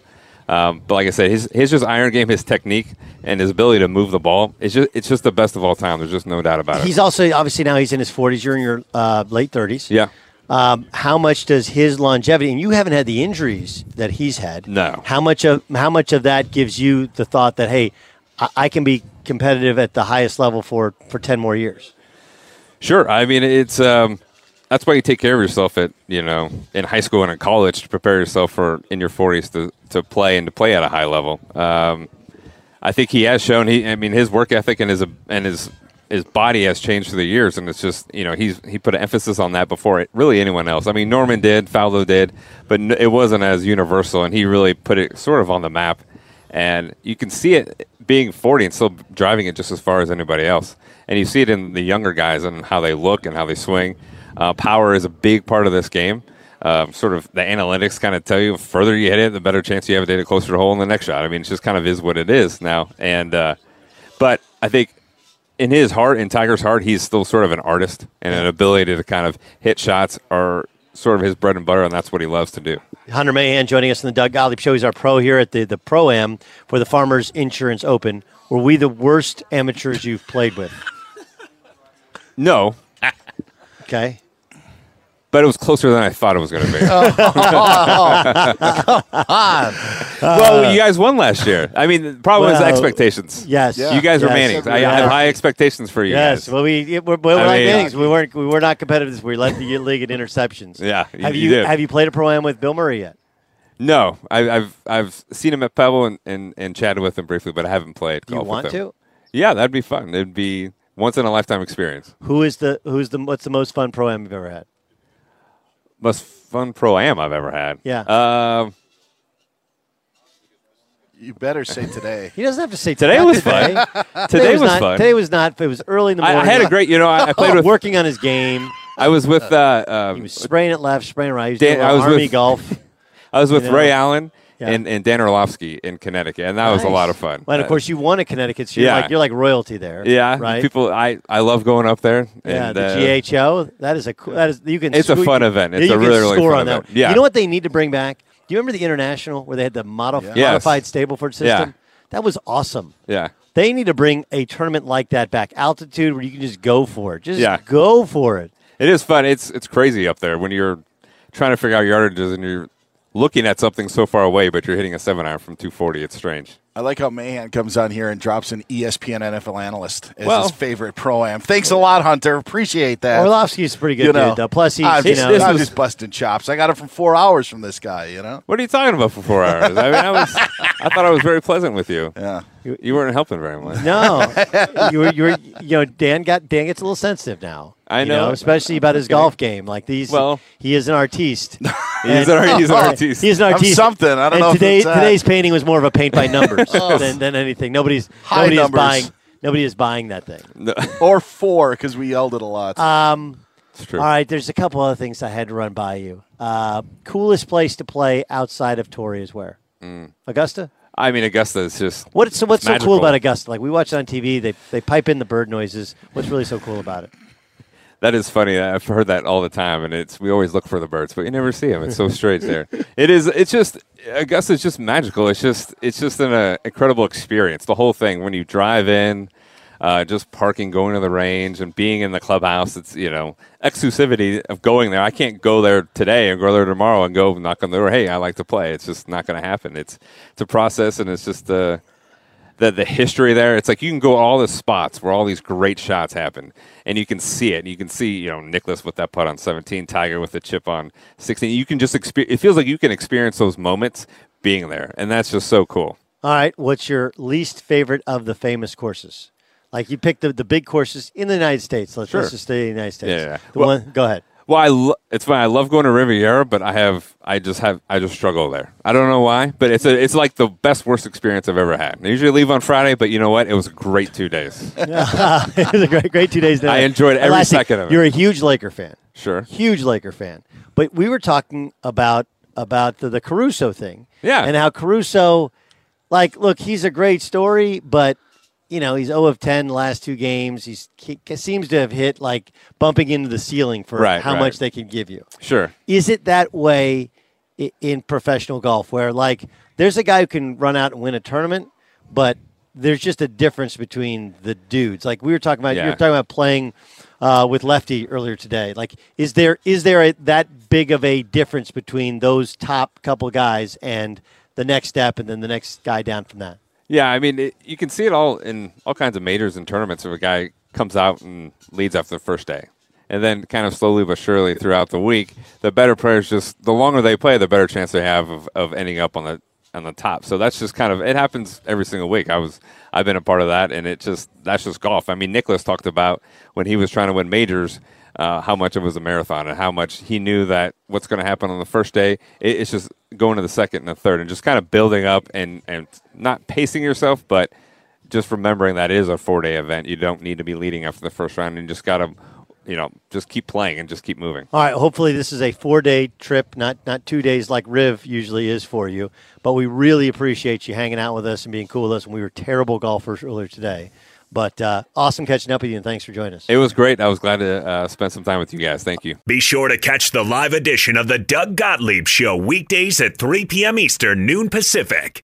Um, but like I said, his his just iron game, his technique, and his ability to move the ball, it's just it's just the best of all time. There's just no doubt about it. He's also obviously now he's in his forties. You're in your uh, late thirties. yeah. Um, how much does his longevity, and you haven't had the injuries that he's had. No. How much of how much of that gives you the thought that hey, I, I can be competitive at the highest level for for ten more years? Sure. I mean, it's um, that's why you take care of yourself at you know in high school and in college to prepare yourself for in your 40s to to play and to play at a high level. Um, I think he has shown he. I mean, his work ethic and his and his his body has changed through the years, and it's just you know he's he put an emphasis on that before it, really anyone else. I mean, Norman did, Faldo did, but it wasn't as universal, and he really put it sort of on the map. And you can see it being 40 and still driving it just as far as anybody else. And you see it in the younger guys and how they look and how they swing. Uh, power is a big part of this game. Um, sort of the analytics kind of tell you the further you hit it, the better chance you have to hit it closer to the hole in the next shot. I mean, it just kind of is what it is now. And uh, but I think in his heart, in Tiger's heart, he's still sort of an artist and an ability to kind of hit shots are sort of his bread and butter, and that's what he loves to do. Hunter Mahan joining us in the Doug Gottlieb Show. He's our pro here at the the Pro Am for the Farmers Insurance Open. Were we the worst amateurs you've played with? No, Okay. But but it was closer than I thought it was going to be. *laughs* Oh, *laughs* come on. well, you guys won last year. I mean, the problem is expectations. yes. you guys are Yes. Mannings. I, I have high expectations for you Yes, guys. well, we we're, we're I like mean- Mannings. We weren't we were not competitive. We led the league in interceptions. Yeah, have you you, have you played a pro am with Bill Murray yet? No, I, I've I've seen him at Pebble and, and, and chatted with him briefly, but I haven't played. Do you want with him. to? Yeah, that'd be fun. It'd be once in a lifetime experience. Who is the who's the what's the most fun pro am you've ever had? Most fun pro am I've ever had. Yeah. Um, You better say today. *laughs* He doesn't have to say Today was today. fun. Today *laughs* was not, fun. Today was not. It was early in the I- I had a great- you know, I- I played with- working on his game. *laughs* I was with uh, um, He was spraying it left, spraying it right. He was Dan- doing I was army with- golf. I was with You know? Ray Allen Yeah. and, and Dan Orlovsky in Connecticut, and that was a lot of fun. Well, and of Uh, course, you won at Connecticut, so you're Yeah. like you're like royalty there. yeah, right. People, I, I love going up there. yeah, and, the uh, GHO. That is a cool- that is you can. It's a fun event. It's a really, really score fun on that. event. Yeah. You know what they need to bring back? Do you remember the international where they had the modif- Yes. modified Stableford system? Yeah. That was awesome. Yeah. They need to bring a tournament like that back. Altitude where you can just go for it. Just Yeah. go for it. It is fun. It's it's crazy up there when you're trying to figure out yardages and you're looking at something so far away, but you're hitting a seven iron from 240. It's strange. I like how Mahan comes on here and drops an ESPN NFL analyst as Well- his favorite pro am. Thanks a lot, Hunter. Appreciate that. Orlovsky's a pretty good You know, dude, though. Plus, he's I'm, you just, know I'm just busting chops. I got it from four hours from this guy. You know. What are you talking about for four hours? I mean, I was I thought I was very pleasant with you. Yeah. You, you weren't helping very much. No, you were, you were, you know, Dan got Dan gets a little sensitive now. I you know. especially about his golf game. Like these, Well- he is an artiste. *laughs* He's an- *laughs* he's an artiste. He's an I'm artiste. something. I don't and know Today, it's today's painting was more of a paint by numbers *laughs* Oh. than, than anything. Nobody's High nobody numbers. is buying. Nobody is buying that thing. or four because we yelled it a lot. Um, It's true. all right, there's a couple other things I had to run by you. Uh, coolest place to play outside of Torrey is where? Mm. Augusta. I mean, Augusta is just What, so what's it's so cool about Augusta? Like we watch it on TV, they they pipe in the bird noises. What's really so cool about it? That is funny. I've heard that all the time, and it's we always look for the birds, but you never see them. It's so strange there. *laughs* It is. It's just Augusta is just magical. It's just it's just an uh, incredible experience. The whole thing when you drive in, uh, just parking, going to the range, and being in the clubhouse. It's you know exclusivity of going there. I can't go there today and go there tomorrow and go knock on the door. Hey, I like to play. It's just not going to happen. It's it's a process, and it's just uh, the the history there. It's like you can go all the spots where all these great shots happen, and you can see it. And You can see you know Nicklaus with that putt on 17, Tiger with the chip on 16. You can just experience. It feels like you can experience those moments being there, and that's just so cool. All right, what's your least favorite of the famous courses? Like you picked the, the big courses in the United States. Let's, Sure. let's just stay in the United States. Yeah, yeah. The Well- one, go ahead. Well, I lo- it's fine. I love going to Riviera, but I have I just have I just struggle there. I don't know why, but it's a it's like the best worst experience I've ever had. I usually leave on Friday, but you know what? It was a great two days. *laughs* *laughs* it was a great, great two days. I enjoyed every second of it. You're a huge Laker fan. Sure. Huge Laker fan. But we were talking about about the, the Caruso thing. Yeah. And how Caruso, like, look, he's a great story, but you know he's 0 of 10 last two games. He's he seems to have hit like bumping into the ceiling for Right, how right. much they can give you. Sure. Is it that way in professional golf where like there's a guy who can run out and win a tournament, but there's just a difference between the dudes. Like we were talking about, you were talking about playing uh, with Lefty earlier today. Like, is there is there a, that big of a difference between those top couple guys and the next step, and then the next guy down from that? Yeah, I mean, it, you can see it all in all kinds of majors and tournaments. If a guy comes out and leads after the first day, and then kind of slowly but surely throughout the week, the better players just the longer they play, the better chance they have of, of ending up on the on the top. So that's just kind of it happens every single week. I was I've been a part of that, and it just that's just golf. I mean, Nicklaus talked about when he was trying to win majors. Uh, how much it was a marathon and how much he knew that what's going to happen on the first day. It, it's just going to the second and the third and just kind of building up and, and not pacing yourself, but just remembering that is a four day event. You don't need to be leading after the first round, and just got to, you know, just keep playing and just keep moving. All right. Hopefully, this is a four-day trip, not not two days like Riv usually is for you. But we really appreciate you hanging out with us and being cool with us. And we were terrible golfers earlier today, but uh, awesome catching up with you. And thanks for joining us. It was great. I was glad to uh, spend some time with you guys. Thank you. Be sure to catch the live edition of the Doug Gottlieb Show weekdays at 3 p.m. Eastern, noon Pacific.